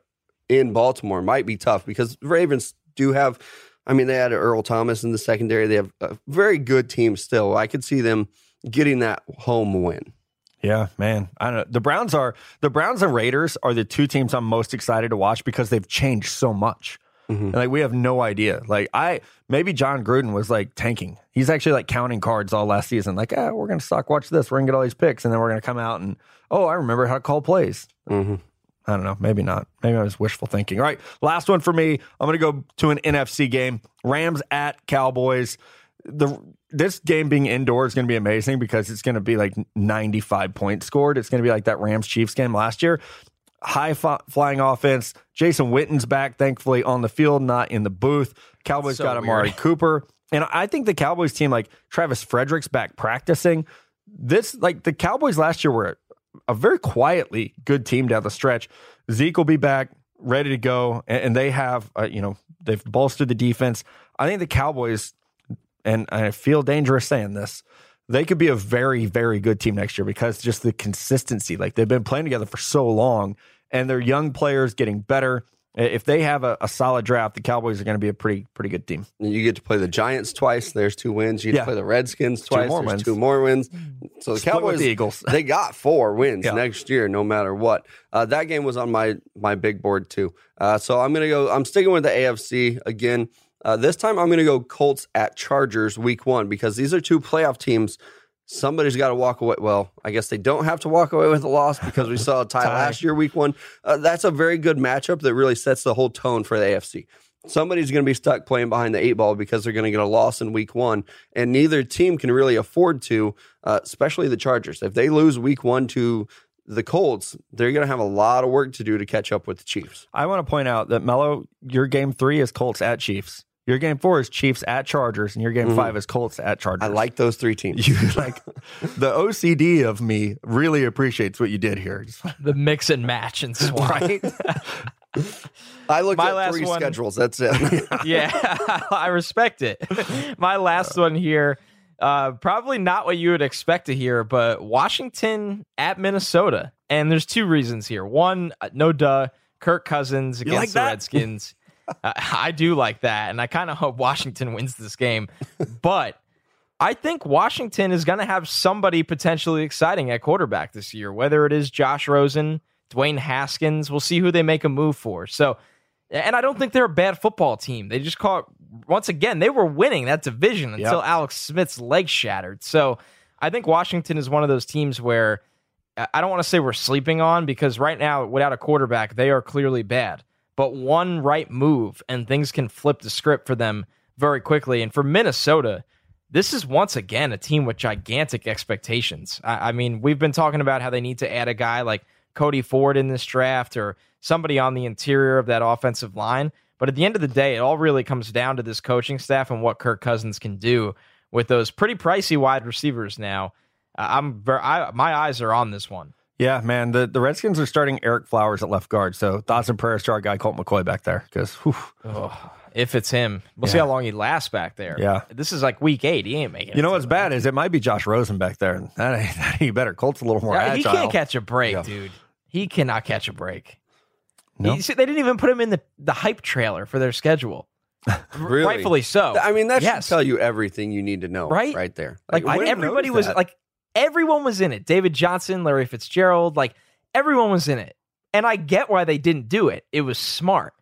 in Baltimore might be tough because the Ravens do have. I mean, they had Earl Thomas in the secondary. They have a very good team still. I could see them getting that home win. Yeah, man. I don't know. The Browns are the Browns and Raiders are the two teams I'm most excited to watch because they've changed so much. And, like we have no idea. Like I maybe Jon Gruden was like tanking. He's actually like counting cards all last season. Like, ah, we're gonna suck. Watch this. We're gonna get all these picks, and then we're gonna come out and oh, I remember how to call plays. Mhm. I don't know. Maybe not. Maybe I was wishful thinking. All right, last one for me. I'm going to go to an NFC game. Rams at Cowboys. The this game being indoors is going to be amazing because it's going to be like 95 points scored. It's going to be like that Rams Chiefs game last year. High flying offense. Jason Witten's back, thankfully on the field, not in the booth. Cowboys So got Amari weird. Cooper, and I think the Cowboys team, like Travis Frederick's back practicing. This like the Cowboys last year were a very quietly good team down the stretch. Zeke will be back, ready to go, and, and they have, uh, you know, they've bolstered the defense. I think the Cowboys, and I feel dangerous saying this, they could be a very, very good team next year because just the consistency. Like they've been playing together for so long, and their young players getting better. If they have a, a solid draft, the Cowboys are going to be a pretty, pretty good team. You get to play the Giants twice. There's two wins. You get Yeah. to play the Redskins twice. Two more There's wins. two more wins. So the Split Cowboys, the Eagles. they got four wins Yeah. next year, no matter what. Uh, that game was on my my big board too. Uh, so I'm gonna go. I'm sticking with the AFC again. Uh, this time I'm gonna go Colts at Chargers week one because these are two playoff teams. Somebody's got to walk away. Well, I guess they don't have to walk away with a loss because we saw a tie, Tie. last year, week one. Uh, that's a very good matchup that really sets the whole tone for the AFC. Somebody's going to be stuck playing behind the eight ball because they're going to get a loss in week one, and neither team can really afford to, uh, especially the Chargers. If they lose week one to the Colts, they're going to have a lot of work to do to catch up with the Chiefs. I want to point out that Mello, your game three is Colts at Chiefs. Your game four is Chiefs at Chargers, and your game five is Colts at Chargers. I like those three teams. you like the OCD of me really appreciates what you did here. The mix and match and swap. right? I looked My at last three one- schedules. That's it. yeah, I respect it. My last one here, uh, probably not what you would expect to hear, but Washington at Minnesota. And there's two reasons here. One, uh, no duh, Kirk Cousins like against the that? Redskins. I do like that, and I kind of hope Washington wins this game. But I think Washington is going to have somebody potentially exciting at quarterback this year, whether it is Josh Rosen, Dwayne Haskins. We'll see who they make a move for. So, and I don't think they're a bad football team. They just caught, once again, they were winning that division until Alex Smith's leg shattered. So I think Washington is one of those teams where I don't want to say we're sleeping on because right now, without a quarterback, they are clearly bad. But one right move and things can flip the script for them very quickly. And for Minnesota, this is once again a team with gigantic expectations. I, I mean, we've been talking about how they need to add a guy like Cody Ford in this draft or somebody on the interior of that offensive line. But at the end of the day, it all really comes down to this coaching staff and what Kirk Cousins can do with those pretty pricey wide receivers now. I'm very, I, my eyes are on this one. Yeah, man. The, the Redskins are starting Ereck Flowers at left guard. So thoughts and prayers to our guy Colt McCoy back there. Because If it's him, we'll see how long he lasts back there. Yeah. this is like week eight. He ain't making. it you know what's bad is it might be Josh Rosen back there. And that ain't, that ain't better. Colt's a little more Yeah, he can't catch a break, Yeah. dude. He cannot catch a break. No. He- they didn't even put him in the, the hype trailer for their schedule. Really? Rightfully so. I mean, that Yes. should tell you everything you need to know, Right? Right there. Like I everybody was that. like everyone was in it. David Johnson, Larry Fitzgerald, like everyone was in it. And I get why they didn't do it. It was smart.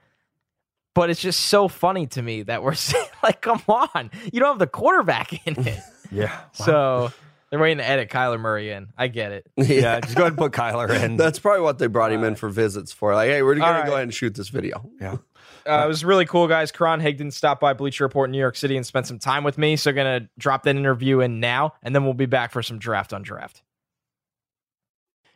But it's just so funny to me that we're saying, like, come on, you don't have the quarterback in it. Yeah. So they're waiting to edit Kyler Murray in. I get it. Yeah. Just go ahead and put Kyler in. That's probably what they brought him in for visits for. Like, hey, we're going All to go ahead and shoot this video. yeah. Uh, it was really cool, guys. Karan Higdon stopped by Bleacher Report in New York City and spent some time with me. So, going to drop that interview in now, and then we'll be back for some draft on draft.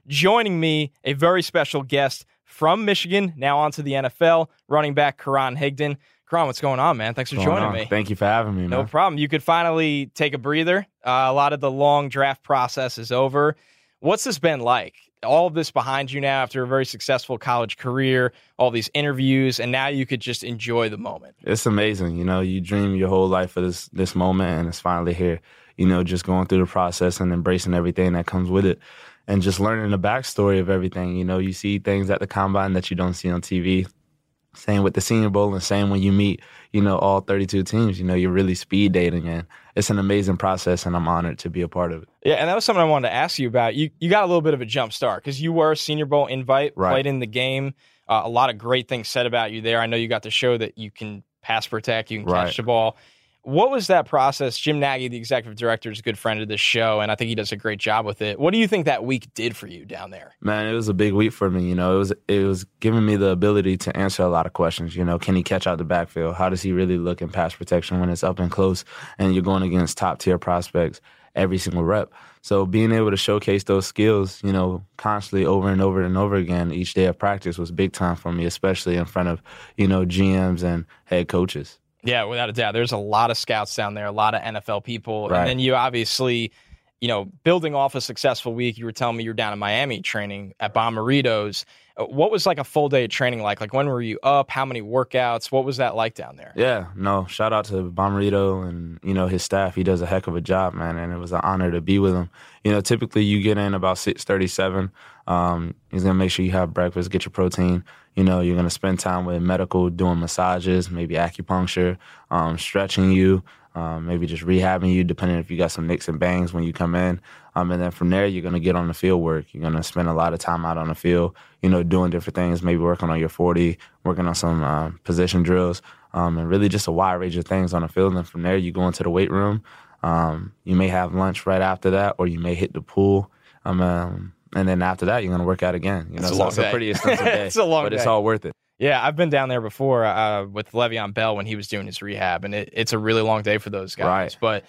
Joining me, a very special guest from Michigan, now onto the NFL, running back Karan Higdon. Karan, what's going on, man? Thanks for joining on? me. Thank you for having me, No problem. You could finally take a breather. Uh, a lot of the long draft process is over. What's this been like? All of this behind you now after a very successful college career, all these interviews, and now you could just enjoy the moment. It's amazing. You know, you dream your whole life for this this moment, and it's finally here. You know, just going through the process and embracing everything that comes with it, and just learning the backstory of everything. You know, you see things at the combine that you don't see on TV. Same with the Senior Bowl, and same when you meet, you know, all 32 teams. You know, you're really speed dating, and it's an amazing process, and I'm honored to be a part of it. Yeah, and that was something I wanted to ask you about. You you got a little bit of a jump start because you were a Senior Bowl invite, Right. played in the game. Uh, a lot of great things said about you there. I know you got to show that you can pass protect, you can catch the ball. What was that process? Jim Nagy, the executive director, is a good friend of this show, and I think he does a great job with it. What do you think that week did for you down there? Man, it was a big week for me. You know, it was it was giving me the ability to answer a lot of questions. You know, can he catch out the backfield? How does he really look in pass protection when it's up and close and you're going against top tier prospects every single rep? So being able to showcase those skills, you know, constantly over and over and over again each day of practice was big time for me, especially in front of you know GMs and head coaches. Yeah, without a doubt. There's a lot of scouts down there, a lot of NFL people. Right. And then you obviously, you know, building off a successful week, you were telling me you were down in Miami training at Bommarito's. Uh, What was like a full day of training like? Like when were you up? How many workouts? What was that like down there? Yeah, no, shout out to Bommarito and, you know, his staff. He does a heck of a job, man, and it was an honor to be with him. You know, typically you get in about 637. Um, he's going to make sure you have breakfast, get your protein. You know, you're going to spend time with medical, doing massages, maybe acupuncture, um, stretching you, um, maybe just rehabbing you, depending if you got some nicks and bangs when you come in. Um, and then from there, you're going to get on the field work. You're going to spend a lot of time out on the field, you know, doing different things, maybe working on your 40, working on some uh, position drills, um, and really just a wide range of things on the field. And from there, you go into the weight room. Um, you may have lunch right after that, or you may hit the pool. Um, um, and then after that, you're going to work out again. You know, It's a so long it's day. a pretty extensive day. It's a long but it's all worth it. Yeah, I've been down there before uh, with Le'Veon Bell when he was doing his rehab, and it, it's a really long day for those guys. Right. But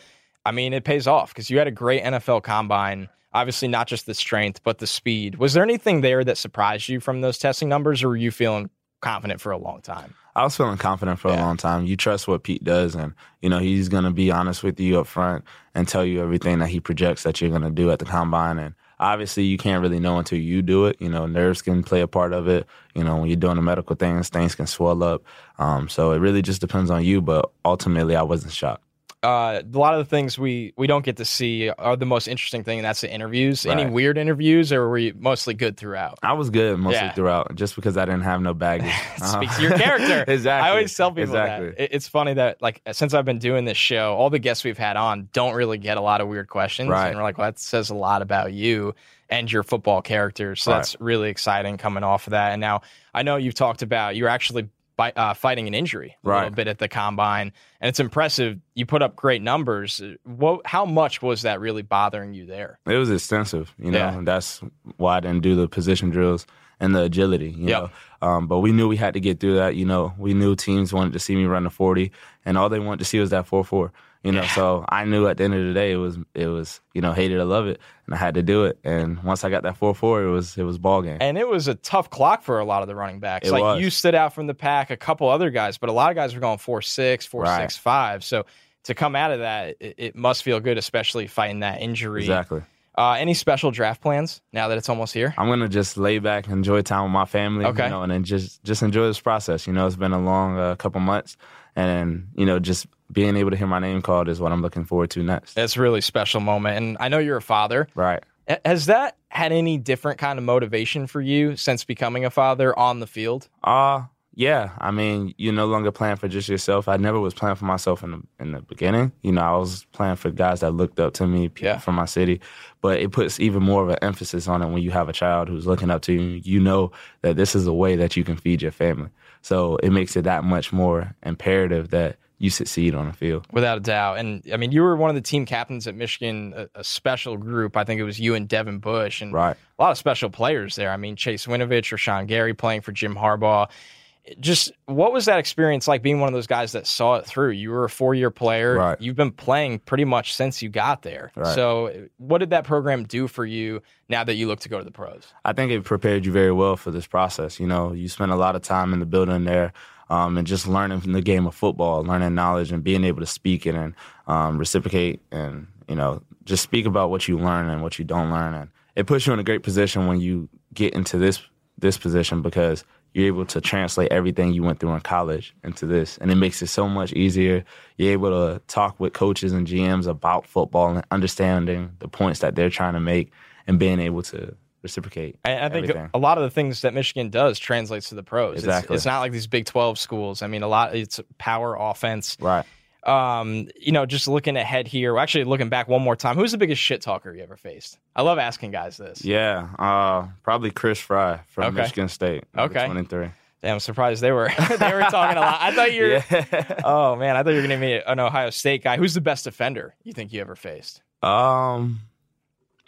I mean, it pays off because you had a great NFL combine. Obviously, not just the strength, but the speed. Was there anything there that surprised you from those testing numbers, or were you feeling confident for a long time? I was feeling confident for Yeah. a long time. You trust what Pete does, and you know he's going to be honest with you up front and tell you everything that he projects that you're going to do at the combine. And obviously you can't really know until you do it. You know, nerves can play a part of it. You know, when you're doing the medical things, things can swell up. Um, so it really just depends on you. But ultimately, I wasn't shocked uh, a lot of the things we we don't get to see are the most interesting thing, and that's the interviews. Right. Any weird interviews, or were you mostly good throughout? I was good mostly Yeah. throughout, just because I didn't have no baggage. Speaks to your character. exactly. I always tell people exactly. that. It- It's funny that like since I've been doing this show, all the guests we've had on don't really get a lot of weird questions, Right. and we're like, well, that says a lot about you and your football character. So Right. that's really exciting coming off of that. And now I know you've talked about you're actually. By, uh, fighting an injury a little bit at the combine, and it's impressive. You put up great numbers. What? How much was that really bothering you there? It was extensive, you know. Yeah. That's why I didn't do the position drills and the agility, you Yep. know. Um, but we knew we had to get through that, you know. We knew teams wanted to see me run the 40, and all they wanted to see was that 4-4, you know. Yeah. So I knew at the end of the day it was it was you know hate it or love it, and I had to do it. And once I got that 4-4, it was it was ball game. And it was a tough clock for a lot of the running backs. It like was. you stood out from the pack, a couple other guys, but a lot of guys were going four six, four Right. six five. So to come out of that, it, it must feel good, especially fighting that injury. exactly. Uh, any special draft plans now that it's almost here? I'm gonna just lay back, enjoy time with my family, Okay. you know, and then just just enjoy this process. You know, it's been a long uh, couple months, and you know, just being able to hear my name called is what I'm looking forward to next. It's a really special moment, and I know you're a father. Right. Has that had any different kind of motivation for you since becoming a father on the field? Uh yeah. I mean, you're no longer playing for just yourself. I never was playing for myself in the in the beginning. You know, I was playing for guys that looked up to me, people Yeah. from my city. But it puts even more of an emphasis on it when you have a child who's looking up to you. You know that this is a way that you can feed your family. So it makes it that much more imperative that you succeed on the field. Without a doubt. And I mean, you were one of the team captains at Michigan, a, a special group. I think it was you and Devin Bush, and Right. a lot of special players there. I mean, Chase Winovich, Rashan Gary playing for Jim Harbaugh. Just what was that experience like being one of those guys that saw it through? You were a four year player. Right. You've been playing pretty much since you got there. Right. So, what did that program do for you now that you look to go to the pros? I think it prepared you very well for this process. You know, you spent a lot of time in the building there, um, and just learning from the game of football, learning knowledge, and being able to speak it and um, reciprocate, and you know, just speak about what you learn and what you don't learn, and it puts you in a great position when you get into this this position because you're able to translate everything you went through in college into this, and it makes it so much easier. You're able to talk with coaches and GMs about football and understanding the points that they're trying to make, and being able to reciprocate. I, I think everything. a lot of the things that Michigan does translates to the pros. It's- Exactly. It's, not like these Big Twelve schools. I mean, a lot. It's power offense. Right. Um, you know, just looking ahead here. Actually, looking back one more time. Who's the biggest shit talker you ever faced? I love asking guys this. Yeah, uh, probably Chris Frey from Okay. Michigan State. Okay. 23. Damn, I'm surprised they were they were talking a lot. I thought you were. Yeah. Oh man, I thought you were gonna be an Ohio State guy. Who's the best defender you think you ever faced? um,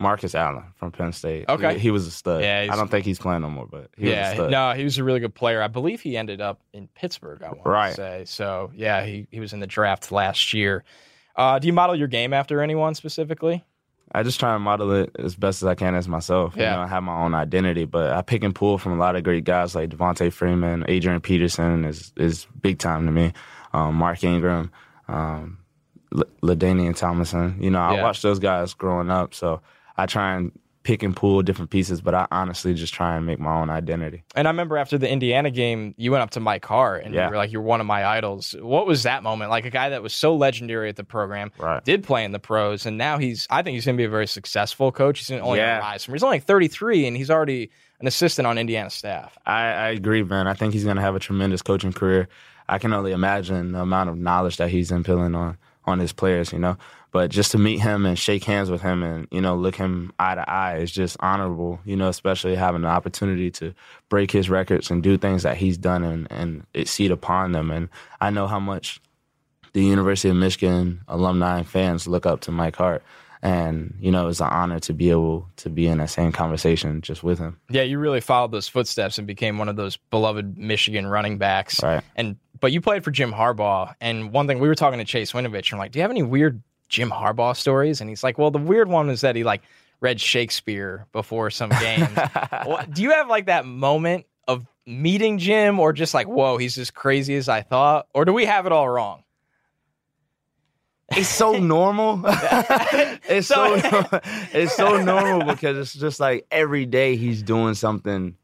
Marcus Allen from Penn State. Okay. He, he was a stud. Yeah, he's- I don't think he's playing no more, but he was a yeah, stud. no, he was a really good player. I believe he ended up in Pittsburgh. I want Right. to say so. Yeah, he he was in the draft last year. Uh, do you model your game after anyone specifically? I just try and model it as best as I can as myself. Yeah. You know, I have my own identity, but I pick and pull from a lot of great guys like Devonta Freeman, Adrian Peterson is is big time to me. Um, Mark Ingram, um, L- LaDainian Tomlinson. You know, I Yeah. watched those guys growing up, so I try and pick and pull different pieces, but I honestly just try and make my own identity. And I remember after the Indiana game, you went up to Mike Hart and Yeah. you were like, "You're one of my idols." What was that moment? Like a guy that was so legendary at the program, Right. did play in the pros, and now he's. I think he's going to be a very successful coach. He's only Yeah. rise from. He's only 33, and he's already an assistant on Indiana staff. I, I agree, man. I think he's going to have a tremendous coaching career. I can only imagine the amount of knowledge that he's impelling on on his players, you know. But just to meet him and shake hands with him and you know look him eye to eye is just honorable, you know. Especially having the opportunity to break his records and do things that he's done and and exceed upon them. And I know how much the University of Michigan alumni and fans look up to Mike Hart. And you know, it's an honor to be able to be in that same conversation just with him. Yeah, you really followed those footsteps and became one of those beloved Michigan running backs. Right. And but you played for Jim Harbaugh, and one thing we were talking to Chase Winovich, and I'm like, "Do you have any weird Jim Harbaugh stories?" And he's like, "Well, the weird one is that he like read Shakespeare before some games." Do you have like that moment of meeting Jim, or just like, "Whoa, he's as crazy as I thought," or do we have it all wrong? it's so normal. it's so, it's so normal because it's just like every day he's doing something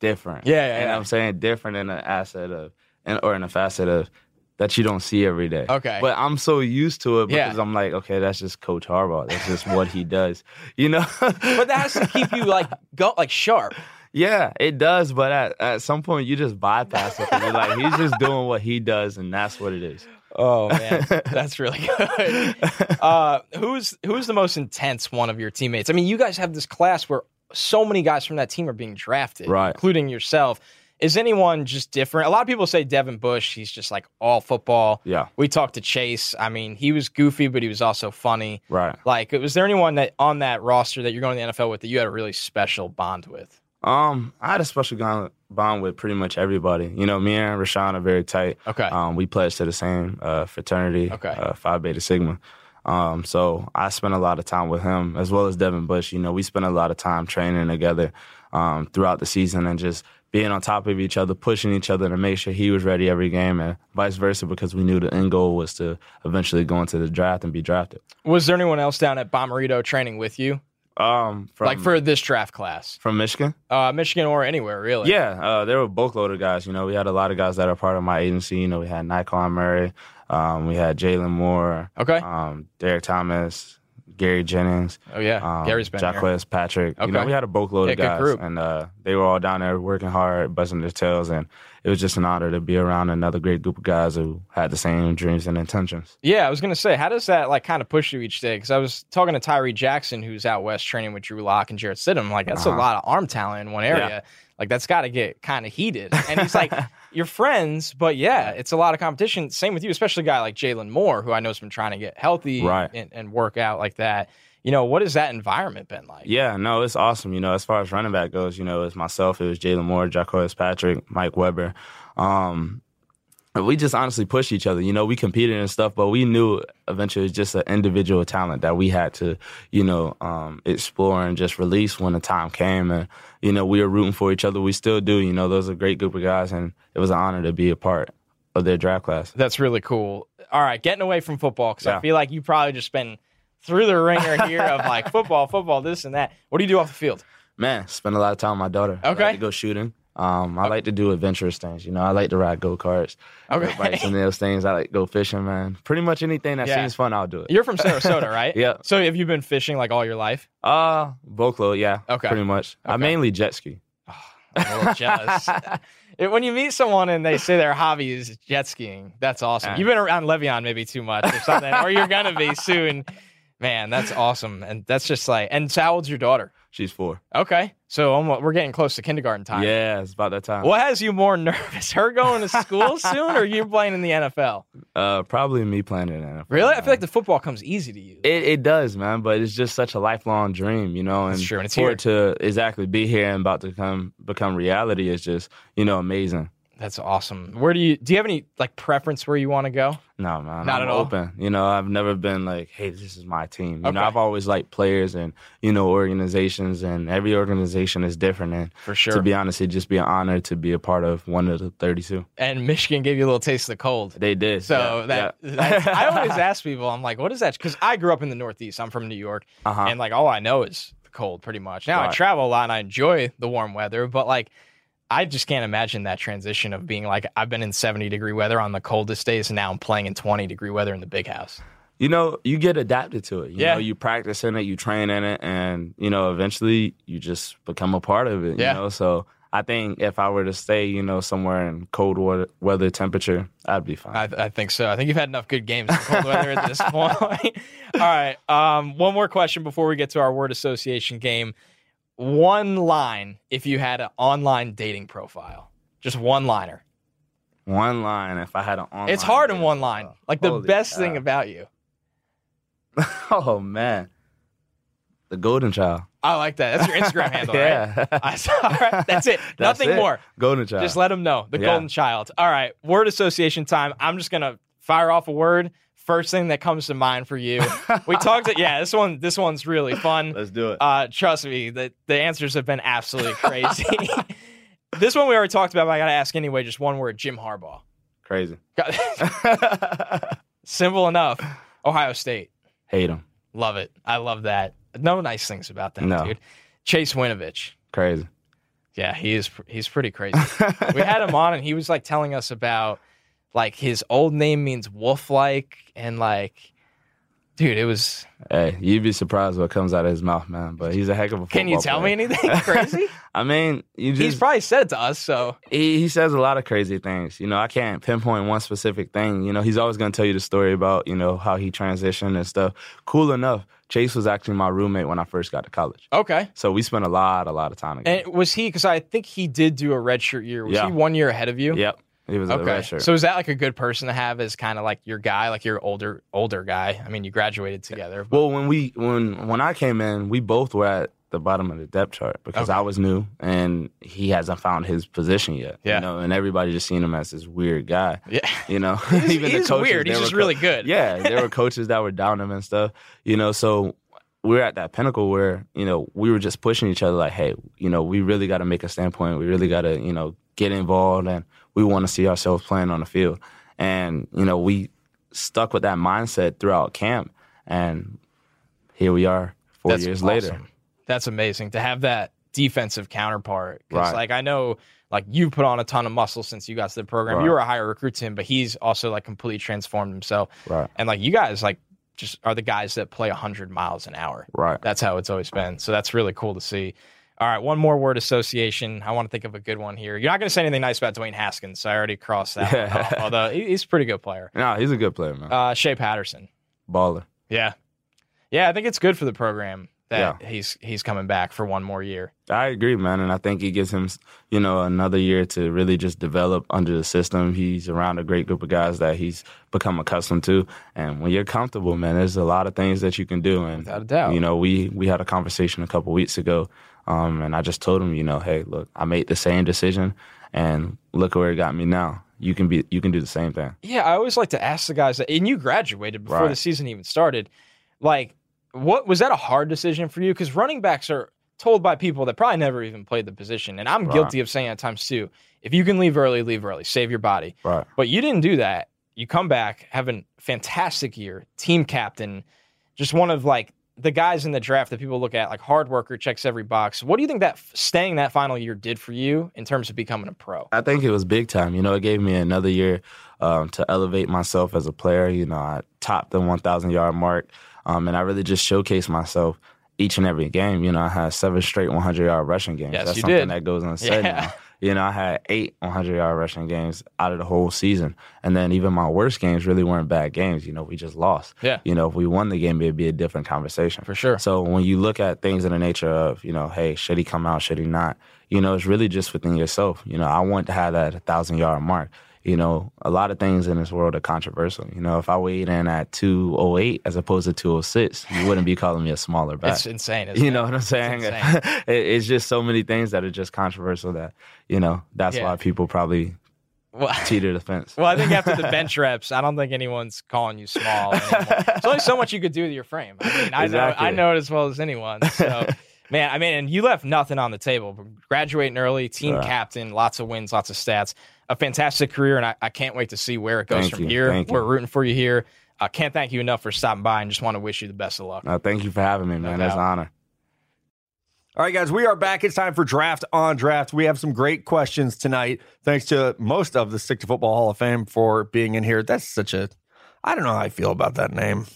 different. Yeah, yeah, and yeah. I'm saying different in an asset of, and or in a facet of that you don't see every day. Okay. but I'm so used to it Yeah. because I'm like, okay, that's just Coach Harbaugh. That's just what he does. You know. but that has to keep you like go like sharp. Yeah, it does, but at, at some point you just bypass it. 'cause You're like, he's just doing what he does, and that's what it is. Oh man, that's really good. Uh, who's who's the most intense one of your teammates? I mean, you guys have this class where so many guys from that team are being drafted, Right. including yourself. Is anyone just different? A lot of people say Devin Bush. He's just like all football. Yeah, We talked to Chase. I mean, he was goofy, but he was also funny. right. Like, was there anyone that on that roster that you're going to the NFL with that you had a really special bond with? Um, I had a special bond with pretty much everybody. You know, me and Rashan are very tight. Okay. Um, we pledged to the same uh, fraternity, Okay. uh, Phi Beta Sigma. Um, so I spent a lot of time with him as well as Devin Bush. You know, we spent a lot of time training together um, throughout the season and just being on top of each other, pushing each other to make sure he was ready every game, and vice versa because we knew the end goal was to eventually go into the draft and be drafted. Was there anyone else down at Bommarito training with you, Um, from, like for this draft class, from Michigan. uh, Michigan or anywhere really? Yeah, uh, there were boatload of guys. You know, we had a lot of guys that are part of my agency. You know, we had Nikon Murray, um, we had Jalin Moore, Okay. um, Derek Thomas, Gary Jennings, Oh yeah, um, Gary's been here. Jacques Patrick. You know, we had a boatload Yeah, of guys, group. and uh, they were all down there working hard, busting their tails, and it was just an honor to be around another great group of guys who had the same dreams and intentions. Yeah, I was gonna say, how does that like kind of push you each day? Because I was talking to Tyree Jackson, who's out west training with Drew Lock and Jarrett Stidham. Like that's a Uh-huh. lot of arm talent in one area. Yeah. Like that's got to get kind of heated. And he's like, "You're friends, but yeah, it's a lot of competition." Same with you, especially a guy like Jalin Moore, who I know has been trying to get healthy Right. and, and work out like that. You know, what has that environment been like? Yeah, no, it's awesome. You know, as far as running back goes, you know, it's myself, it was Jalin Moore, Jacques Patrick, Mike Weber. Um, we just honestly pushed each other. You know, we competed and stuff, but we knew eventually it was just an individual talent that we had to, you know, um, explore and just release when the time came. And, you know, we were rooting for each other. We still do. You know, those are a great group of guys, and it was an honor to be a part of their draft class. That's really cool. All right, getting away from football because I feel like you probably just been through the ringer here of like football, football, this and that. What do you do off the field? Man, spend a lot of time with my daughter. I Okay. like go shooting. Um, I like to do adventurous things. You know, I like to ride go karts. Okay. bikes and those things. I like to go fishing, man. Pretty much anything that Yeah. seems fun, I'll do it. You're from Sarasota, right? Yeah. So have you been fishing like all your life? Uh, boatload, yeah. Okay. Pretty much. I Okay. mainly jet ski. I'm a little jealous. It- when you meet someone and they say their hobby is jet skiing, that's awesome. Yeah. You've been around Le'Veon maybe too much or something, or you're gonna be soon. Man, that's awesome, and that's just like. And so, how old's your daughter? She's four. Okay, so almost, we're getting close to kindergarten time. Yeah, it's about that time. What has you more nervous? Her going to school soon, or you playing in the NFL? Uh, probably me playing in the NFL. Really, I feel like the football comes easy to you. It, it does, man, but it's just such a lifelong dream, you know. And That's true, and it's for here. it to exactly be here and about to come become reality is just, you know, amazing. That's awesome. Where do you do you have any like preference where you want to go? No, man. Not I'm at all? open. You know, I've never been like, hey, this is my team. You know, I've always liked players and, you know, organizations, and every organization is different. And For sure. to be honest, it'd just be an honor to be a part of one of the 32. and Michigan gave you a little taste of the cold. They did. So yeah, that, yeah. I always ask people, I'm like, what is that? Because I grew up in the Northeast. I'm from New York, Uh-huh. and like all I know is the cold, pretty much. Now I travel a lot and I enjoy the warm weather, but like I just can't imagine that transition of being like I've been in 70 degree weather on the coldest days, and now I'm playing in 20 degree weather in the big house. you know, you get adapted to it. You Yeah. know, you practice in it, you train in it, and, you know, eventually you just become a part of it. Yeah. You know, so I think if I were to stay, you know, somewhere in cold water, weather temperature, I'd be fine. I, I think so. I think you've had enough good games in cold weather at this point. All right. Um, one more question before we get to our word association game. One line if you had an online dating profile, just one liner. one line, if I had an online. It's hard in one line. Like the Holy best thing about you. oh, man. The golden child. I like that. That's your Instagram handle, right? yeah. I all right. That's it. That's Nothing it. more. Golden child. Just let them know. The Yeah. golden child. All right. Word association time. I'm just gonna fire off a word. First thing that comes to mind for you. We talked. Yeah, this one. This one's really fun. Let's do it. Uh, trust me, the the answers have been absolutely crazy. this one we already talked about. But I gotta ask anyway. Just one word. Jim Harbaugh. Crazy. Simple enough. Ohio State. Hate him. Love it. I love that. No nice things about that, No. dude. Chase Winovich. Crazy. Yeah, he is. He's pretty crazy. we had him on, and he was like telling us about like his old name means wolf-like, and like, dude, it was. Hey, you'd be surprised what comes out of his mouth, man. But he's a heck of a. Can you tell player. me anything crazy? I mean, you just He's probably said it to us, so he, he says a lot of crazy things. You know, I can't pinpoint one specific thing. You know, he's always going to tell you the story about, you know, how he transitioned and stuff. Cool enough, Chase was actually my roommate when I first got to college. okay. So we spent a lot, a lot of time together. And was he? Because I think he did do a redshirt year. Was Yeah. he one year ahead of you? yep. He was a Okay. red shirt. So is that like a good person to have as kind of like your guy, like your older older guy? I mean, you graduated together. but- Well, when we when when I came in, we both were at the bottom of the depth chart because Okay. I was new and he hasn't found his position yet. Yeah. You know, and everybody just seen him as this weird guy. yeah. You know, even the coaches. He's, he's weird. He's just co- really good. Yeah, there were coaches that were down him and stuff. You know, so we're at that pinnacle where you know we were just pushing each other like, hey, you know, we really got to make a standpoint. We really got to you know get involved, and we want to see ourselves playing on the field. And you know, we stuck with that mindset throughout camp, and here we are four That's years awesome. later. That's amazing to have that defensive counterpart. Because Right. like I know, like you put on a ton of muscle since you got to the program. Right. You were a higher recruit to him, but he's also like completely transformed himself. Right, And like you guys, like just are the guys that play hundred miles an hour. right. That's how it's always been. So that's really cool to see. All right, one more word association. I want to think of a good one here. You're not going to say anything nice about Dwayne Haskins. So I already crossed that off. Although he's a pretty good player. No, he's a good player, man. Uh, Shea Patterson. Baller. Yeah, yeah. I think it's good for the program that Yeah. he's he's coming back for one more year. I agree, man, and I think it gives him, you know, another year to really just develop under the system. He's around a great group of guys that he's become accustomed to, and when you're comfortable, man, there's a lot of things that you can do. And Without a doubt. you know, we we had a conversation a couple weeks ago, um, and I just told him, you know, hey, look, I made the same decision, and look where it got me now. You can be, you can do the same thing. Yeah, I always like to ask the guys that, and you graduated before Right. the season even started. Like, what was that a hard decision for you? Because running backs are told by people that probably never even played the position, and I'm Right. guilty of saying at times too. If you can leave early, leave early, save your body. Right. But you didn't do that. You come back, have a fantastic year, team captain, just one of like the guys in the draft that people look at, like hard worker, checks every box. What do you think that staying that final year did for you in terms of becoming a pro? I think it was big time. You know, it gave me another year um, to elevate myself as a player. You know, I topped the 1,000 yard mark, um, and I really just showcased myself each and every game. You know, I had seven straight 100 yard rushing games. Yes, That's you something did. that goes unsaid Yeah. now. You know, I had eight 100 yard rushing games out of the whole season. And then even my worst games really weren't bad games. You know, we just lost. Yeah. You know, if we won the game, it'd be a different conversation. For sure. So when you look at things in the nature of, you know, hey, should he come out? Should he not? You know, it's really just within yourself. You know, I want to have that thousand yard mark. You know, a lot of things in this world are controversial. You know, if I weighed in at 208 as opposed to 206, you wouldn't be calling me a smaller back. It's insane. You it? know what I'm saying? insane. It- it's just so many things that are just controversial that, you know, that's Yeah. why people probably Well, cheated the fence. well, I think after the bench reps, I don't think anyone's calling you small anymore. There's only so much you could do with your frame. I mean, I know, I know it as well as anyone. So, man, I mean, and you left nothing on the table. Graduating early, team Right. captain, lots of wins, lots of stats, a fantastic career, and I, I can't wait to see where it goes Thank from you. here. Thank you. We're rooting for you here. I can't thank you enough for stopping by, and just want to wish you the best of luck. Uh, thank you for having me, man. That's an honor. All right, guys, we are back. It's time for draft on draft. We have some great questions tonight. Thanks to most of the Stick to Football Hall of Fame for being in here. That's such a, I don't know how I feel about that name.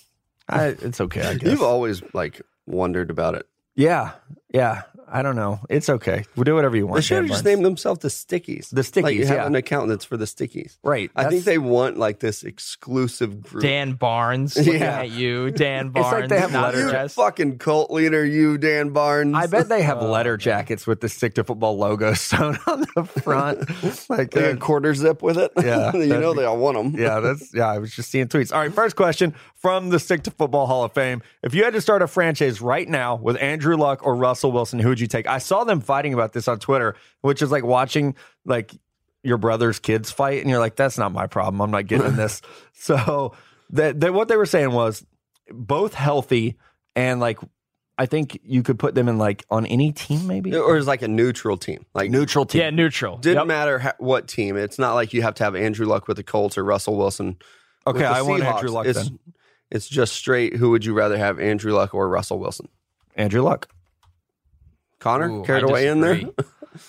I, it's okay, I guess. You've always like wondered about it. yeah, yeah. I don't know. It's okay. We'll do whatever you want. They should have just Barnes. named themselves the Stickies. The Stickies, Like you have yeah. an account that's for the Stickies. Right. I think they want like this exclusive group. Dan Barnes, looking Yeah. at you, Dan Barnes. It's like Barnes. they have not letters. you dressed. fucking cult leader, you Dan Barnes. I bet they have Oh, letter jackets with the Stick to Football logo sewn on the front. like, like uh, a quarter zip with it. Yeah, you know be- they all want them. yeah, that's yeah. I was just seeing tweets. All right, first question from the Stick to Football Hall of Fame: If you had to start a franchise right now with Andrew Luck or Russell Wilson, who would you take? I saw them fighting about this on Twitter, which is like watching like your brother's kids fight, and you're like, that's not my problem. I'm not getting this. So that that what they were saying was both healthy and like I think you could put them in like on any team, maybe Or it's like a neutral team. Like neutral team. Yeah, neutral. didn't Yep. matter ha- what team. It's not like you have to have Andrew Luck with the Colts or Russell Wilson. with okay, the I want Seahawks. Andrew Luck It's, then. It's just straight. Who would you rather have, Andrew Luck or Russell Wilson? Andrew Luck. Connor, Ooh, care I to weigh in there?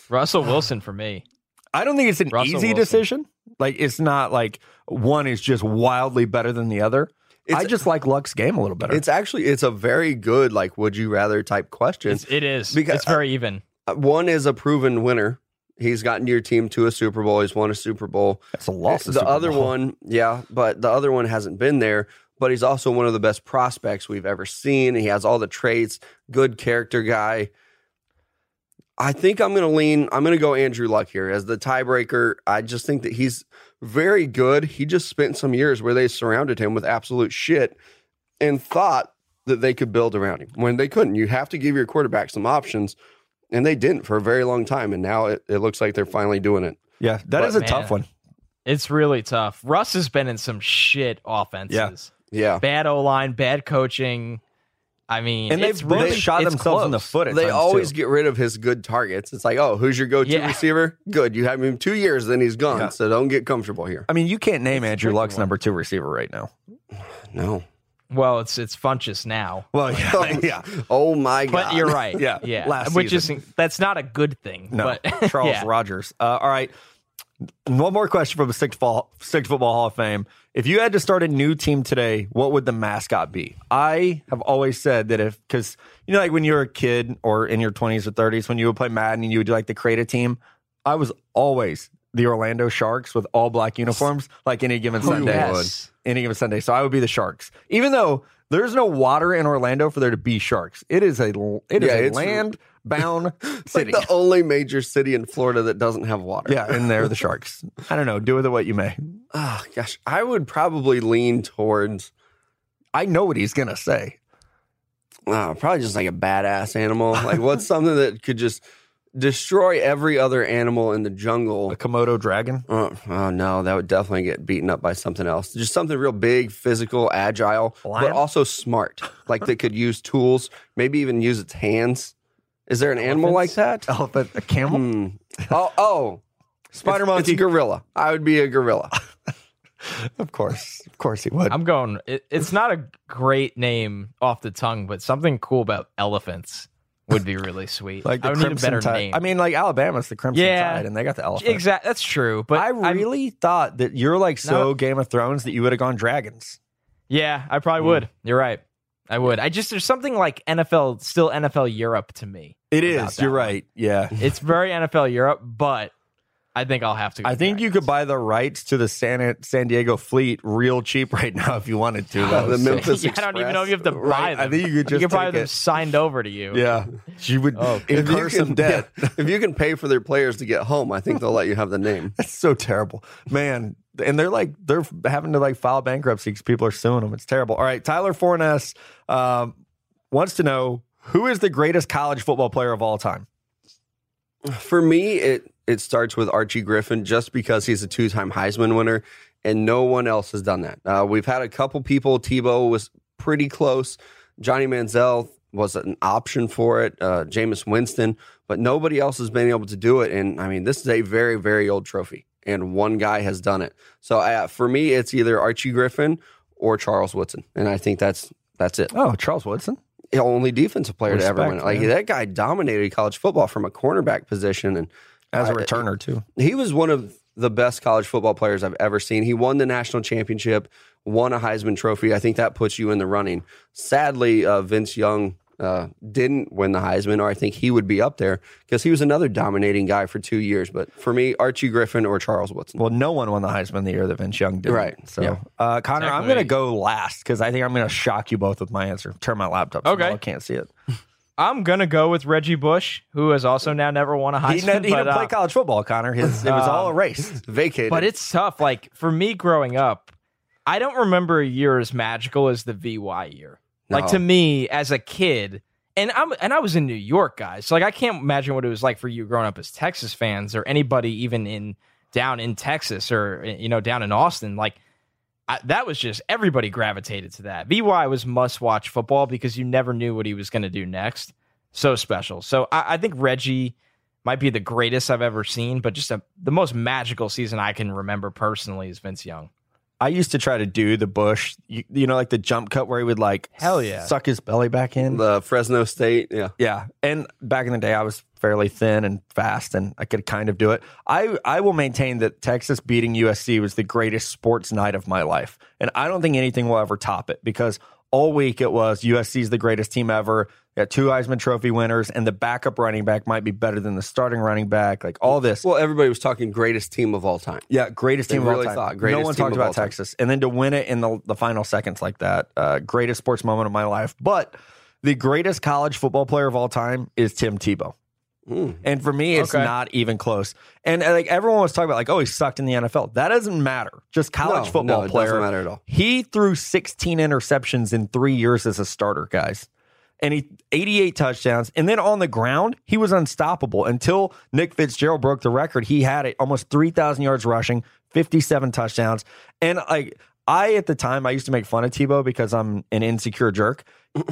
Russell Wilson for me. I don't think it's an Russell easy Wilson. decision. Like it's not like one is just wildly better than the other. I just like Luck's game a little better. It's actually it's a very good like would you rather type question. It's, it is. Because- it's very even. Uh, One is a proven winner. He's gotten your team to a Super Bowl. He's won a Super Bowl. That's a loss. to the Super other Bowl. one, yeah, but the other one hasn't been there. But he's also one of the best prospects we've ever seen. He has all the traits, good character guy. I think I'm going to lean. I'm going to go Andrew Luck here as the tiebreaker. I just think that he's very good. He just spent some years where they surrounded him with absolute shit and thought that they could build around him when they couldn't. You have to give your quarterback some options, and they didn't for a very long time. And now it, it looks like they're finally doing it. Yeah, that But is a man, tough one. It's really tough. Russ has been in some shit offenses. Yeah. Bad O line, bad coaching. I mean, And they've it's both really shot it's themselves in the foot. At they times, always too. get rid of his good targets. It's like, oh, who's your go-to Yeah. receiver? Good. You have him two years, then he's gone. Yeah. So don't get comfortable here. I mean, you can't name Andrew Luck's one. number two receiver right now. No. Well, it's it's Funchess now. Well, yeah, yeah, Oh my god. But you're right. Yeah, yeah. last Which season. is that's not a good thing. no, but, Charles yeah. Rogers. Uh, all right, one more question from the Stick Football, Stick Football Hall of Fame. If you had to start a new team today, what would the mascot be? I have always said that if because you know, like when you were a kid or in your twenties or thirties, when you would play Madden and you would like the create a team, I was always the Orlando Sharks with all black uniforms, like any given Who Sunday. yes. any given Sunday. So I would be the Sharks, even though there's no water in Orlando for there to be sharks. It is a it is Yeah, a it's- land bound city. like the only major city in Florida that doesn't have water. yeah, and they're the Sharks. I don't know. Do with it what you may. Oh gosh. I would probably lean towards I know what he's gonna say. uh, probably just like a badass animal. Like what's something that could just destroy every other animal in the jungle. A Komodo dragon. Oh, oh no, that would definitely get beaten up by something else. Just something real big, physical, agile, but also smart. Like that could use tools, maybe even use its hands. Is there an animal like that? Elephant. A camel. Hmm. Oh, oh, Spider it's, monkey. It's a gorilla. I would be a gorilla. of course, of course he would. I'm going. It, it's not a great name off the tongue, but something cool about elephants would be really sweet. like the I would need a Crimson better Tide. name. I mean, like Alabama's the Crimson Yeah. Tide, and they got the elephant. exactly. That's true. But I I'm- really thought that you're like so No. Game of Thrones that you would have gone dragons. yeah, I probably mm. would. You're right. I would. I just there's something like NFL, still NFL Europe to me. It about is. that You're one. right. Yeah. It's very NFL Europe, but I think I'll have to. Go I think you could buy the rights to the San San Diego fleet real cheap right now if you wanted to. That The. Memphis yeah, I don't even know if you have to buy Right. them. I think you could just you could buy take them it. signed over to you. Yeah, you would Oh. If you incur some can- debt. yeah, if you can pay for their players to get home, I think they'll let you have the name. That's so terrible, man. And they're like they're having to like file bankruptcy because people are suing them. It's terrible. All right, Tyler Fornes um, wants to know who is the greatest college football player of all time. For me, it it starts with Archie Griffin just because he's a two time Heisman winner, and no one else has done that. Uh, we've had a couple people. Tebow was pretty close. Johnny Manziel was an option for it. Uh, Jameis Winston, but nobody else has been able to do it. And I mean, this is a very very old trophy, and one guy has done it. So uh, for me, it's either Archie Griffin or Charles Woodson, and I think that's that's it. Oh, Charles Woodson. the only defensive player to ever win it. Like man. that guy dominated college football from a cornerback position, and As a returner too. he was one of the best college football players I've ever seen. He won the national championship, won a Heisman Trophy. I think that puts you in the running. Sadly, uh, Vince Young uh, didn't win the Heisman, or I think he would be up there because he was another dominating guy for two years. But for me, Archie Griffin or Charles Woodson. Well, no one won the Heisman the year that Vince Young did. Right. So, Yeah. uh, Connor, I'm going to go last because I think I'm going to shock you both with my answer. Turn my laptop. So Okay. I can't see it. I'm gonna go with Reggie Bush, who has also now never won a Heisman. He, didn't- he but, didn't play uh, college football, Connor. His, it was all a race. Vacated. But it's tough. Like for me growing up, I don't remember a year as magical as the VY year. Like to me as a kid, and I'm and I was in New York, guys. So like I can't imagine what it was like for you growing up as Texas fans or anybody even in down in Texas or you know down in Austin. Like I, that was just everybody gravitated to that. VY was must watch football because you never knew what he was going to do next. So special. So I, I think Reggie might be the greatest I've ever seen, but just a, the most magical season I can remember personally is Vince Young. I used to try to do the Bush, you, you know, like the jump cut where he would like Hell yeah. suck his belly back in. The Fresno State, yeah. Yeah, and back in the day, I was fairly thin and fast, and I could kind of do it. I I will maintain that Texas beating USC was the greatest sports night of my life, and I don't think anything will ever top it because all week it was USC's the greatest team ever. They got two Heisman Trophy winners, and the backup running back might be better than the starting running back. Like all this, Well, everybody was talking greatest team of all time. yeah, greatest They team really of all time. thought greatest no one talked about time. Texas, and then to win it in the the final seconds like that, uh, greatest sports moment of my life. But the greatest college football player of all time is Tim Tebow. Mm. And for me, it's Okay. not even close. And uh, like everyone was talking about, like, oh, he sucked in the NFL. That doesn't matter. Just college No, football no, it player. doesn't matter at all. He threw 16 interceptions in three years as a starter, guys. And he 88 touchdowns. And then on the ground, he was unstoppable until Nick Fitzgerald broke the record. He had it almost 3,000 yards rushing, 57 touchdowns. And like I at the time I used to make fun of Tebow because I'm an insecure jerk.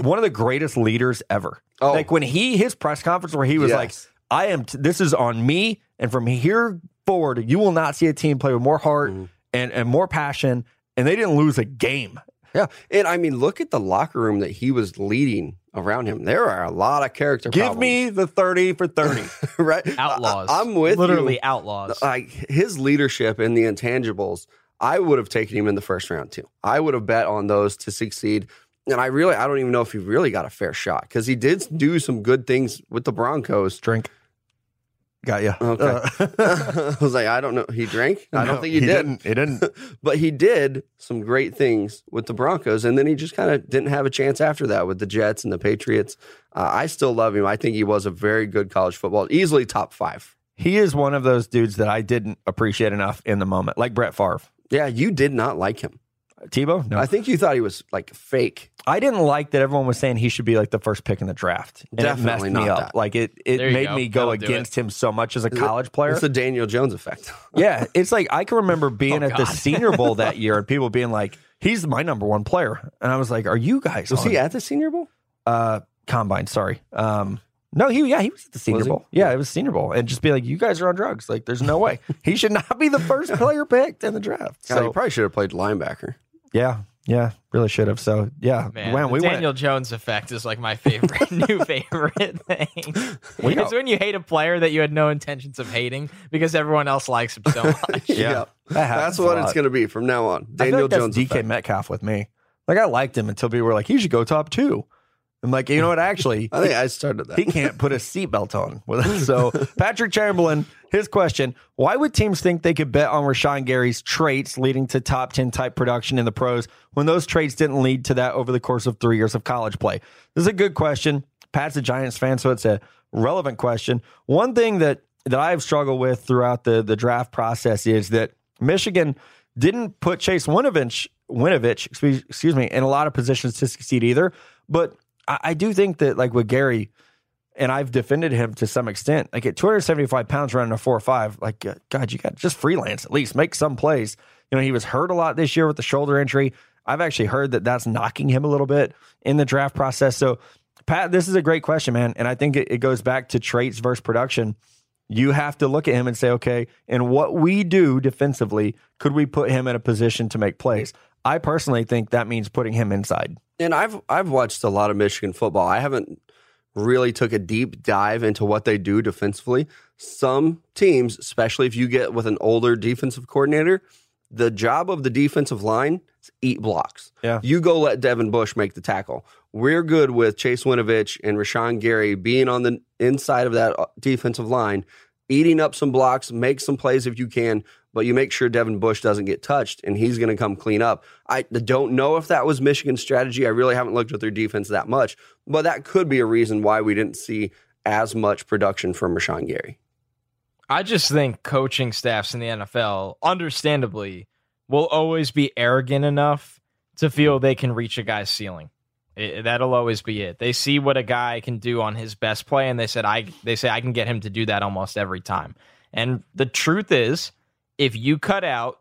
One of the greatest leaders ever. Oh. Like when he his press conference where he was Yes. like, I am t- this is on me and from here forward you will not see a team play with more heart Mm-hmm. and and more passion and they didn't lose a game. Yeah. And I mean, look at the locker room that he was leading around him. There are a lot of character Give problems. me the 30 for 30. right? Outlaws. I, am with Literally you. outlaws. Like his leadership and the intangibles, I would have taken him in the first round too. I would have bet on those to succeed. And I really, I don't even know if he really got a fair shot because he did do some good things with the Broncos. Drink. Got you. Okay. I was like, I don't know. He drank? I don't think he, did. Didn't. He didn't. But he did some great things with the Broncos, and then he just kind of didn't have a chance after that with the Jets and the Patriots. Uh, I still love him. I think he was a very good college football, easily top five. He is one of those dudes that I didn't appreciate enough in the moment, like Brett Favre. Yeah, you did not like him. Tebow? No. I think you thought he was like fake. I didn't like that everyone was saying he should be like the first pick in the draft. And Definitely it messed me not up. that. Like it, it There made go. me go That'll against him so much as a college player. It's the Daniel Jones effect. yeah, it's like I can remember being Oh, at the Senior Bowl that year and people being like, "He's my number one player," and I was like, "Are you guys?" Was on he at the Senior Bowl? uh, combine? Sorry. Um, no, he yeah he was at the Senior Was he? Bowl. Yeah, it was Senior Bowl, and just be like, "You guys are on drugs." Like, there's no way he should not be the first player picked in the draft. God, he probably should have played linebacker. yeah, yeah, really should have. So yeah, Man, when the we Daniel went, Jones effect is like my favorite new favorite thing. We it's when you hate a player that you had no intentions of hating because everyone else likes him so much. Yeah. That That's what lot. it's going to be from now on. I feel Daniel like that's Jones DK effect. Metcalf with me. Like I liked him until people were like, he should go top two. I'm like, you know what? Actually, I think I started that. he can't put a seatbelt on. So Patrick Chamberlain, his question: Why would teams think they could bet on Rashan Gary's traits leading to top ten type production in the pros when those traits didn't lead to that over the course of three years of college play? This is a good question. Pat's a Giants fan, so it's a relevant question. One thing that that I've struggled with throughout the the draft process is that Michigan didn't put Chase Winovich, Winovich, excuse, excuse me, in a lot of positions to succeed either. But I, I do think that like with Gary, and I've defended him to some extent. Like at 275 pounds running a four or five, like uh, God, you got just freelance at least, make some plays. You know, he was hurt a lot this year with the shoulder injury. I've actually heard that that's knocking him a little bit in the draft process. So, Pat, this is a great question, man, and I think it, it goes back to traits versus production. You have to look at him and say, okay, and what we do defensively, could we put him in a position to make plays? I personally think that means putting him inside. And I've I've watched a lot of Michigan football. I haven't really took a deep dive into what they do defensively. Some teams, especially if you get with an older defensive coordinator, the job of the defensive line is eat blocks. Yeah. You go let Devin Bush make the tackle. We're good with Chase Winovich and Rashan Gary being on the inside of that uh, defensive line, eating up some blocks, make some plays if you can, but you make sure Devin Bush doesn't get touched and he's going to come clean up. I don't know if that was Michigan's strategy. I really haven't looked at their defense that much, but that could be a reason why we didn't see as much production from Rashan Gary. I just think coaching staffs in the NFL, understandably, will always be arrogant enough to feel they can reach a guy's ceiling. It- that'll always be it. They see what a guy can do on his best play, and they said, "I." They say, "I can get him to do that almost every time." And the truth is, if you cut out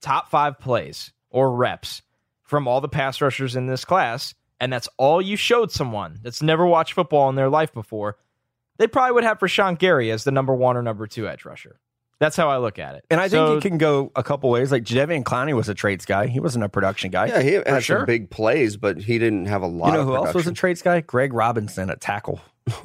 top five plays or reps from all the pass rushers in this class, and that's all you showed someone that's never watched football in their life before, they probably would have Rashan Gary as the number one or number two edge rusher. That's how I look at it. And I So- think it can go a couple ways. Like Jadeveon Clowney was a traits guy. He wasn't a production guy. Yeah, he had sure. some big plays, but he didn't have a lot. you know of who else was a traits guy? Greg Robinson at tackle.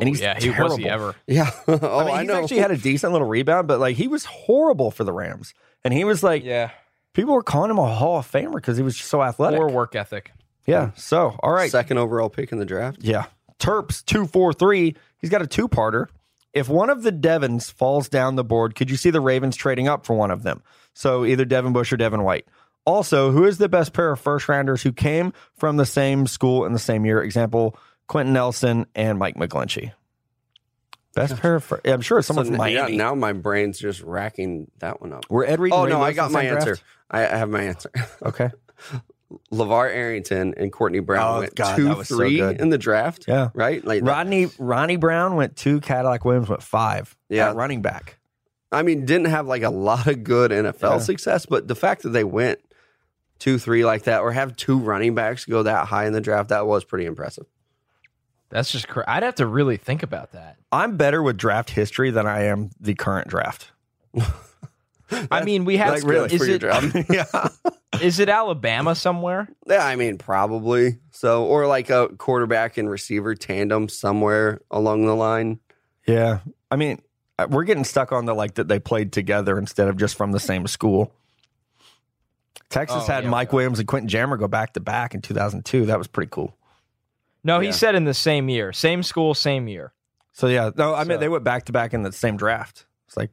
and he's yeah, he was terrible. he ever. Yeah. oh, I mean, I, he's know. actually had a decent little rebound, but like he was horrible for the Rams. And he was like, Yeah, people were calling him a Hall of Famer because he was just so athletic. poor work ethic. Yeah. So, all right. Second overall pick in the draft. Yeah. Terps 243. He's got a two parter. If one of the Devons falls down the board, could you see the Ravens trading up for one of them? So either Devin Bush or Devin White. Also, who is the best pair of first rounders who came from the same school in the same year? Example, Quenton Nelson and Mike McGlinchey. Best pair of fir- I'm sure it's someone So yeah, Miami. now my brain's just racking that one up. Were Ed Reed Oh Ray no, I Lewis got in the my same answer. draft? I, I have my answer. Okay. LeVar Arrington and Courtney Brown Oh, went God, two, was so three good. in the draft. Yeah. Right? Like that- Rodney Ronnie Brown went two, Cadillac Williams went five. Yeah. at running back. I mean, didn't have like a lot of good NFL success, but the fact that they went two, three like that, or have two running backs go that high in the draft, that was pretty impressive. That's just. Cra- I'd have to really think about that. I'm better with draft history than I am the current draft. I mean, we have. That's good is for your it draft. yeah. is it Alabama somewhere? Yeah, I mean, probably so, or like a quarterback and receiver tandem somewhere along the line. Yeah. I mean, uh, we're getting stuck on the like that they played together instead of just from the same school. Texas Oh, had yeah, Mike yeah. Williams and Quentin Jammer go back to back in 2002. That was pretty cool. No, he Yeah. said in the same year, same school, same year. So yeah, no, I mean they went back to back in the same draft. It's like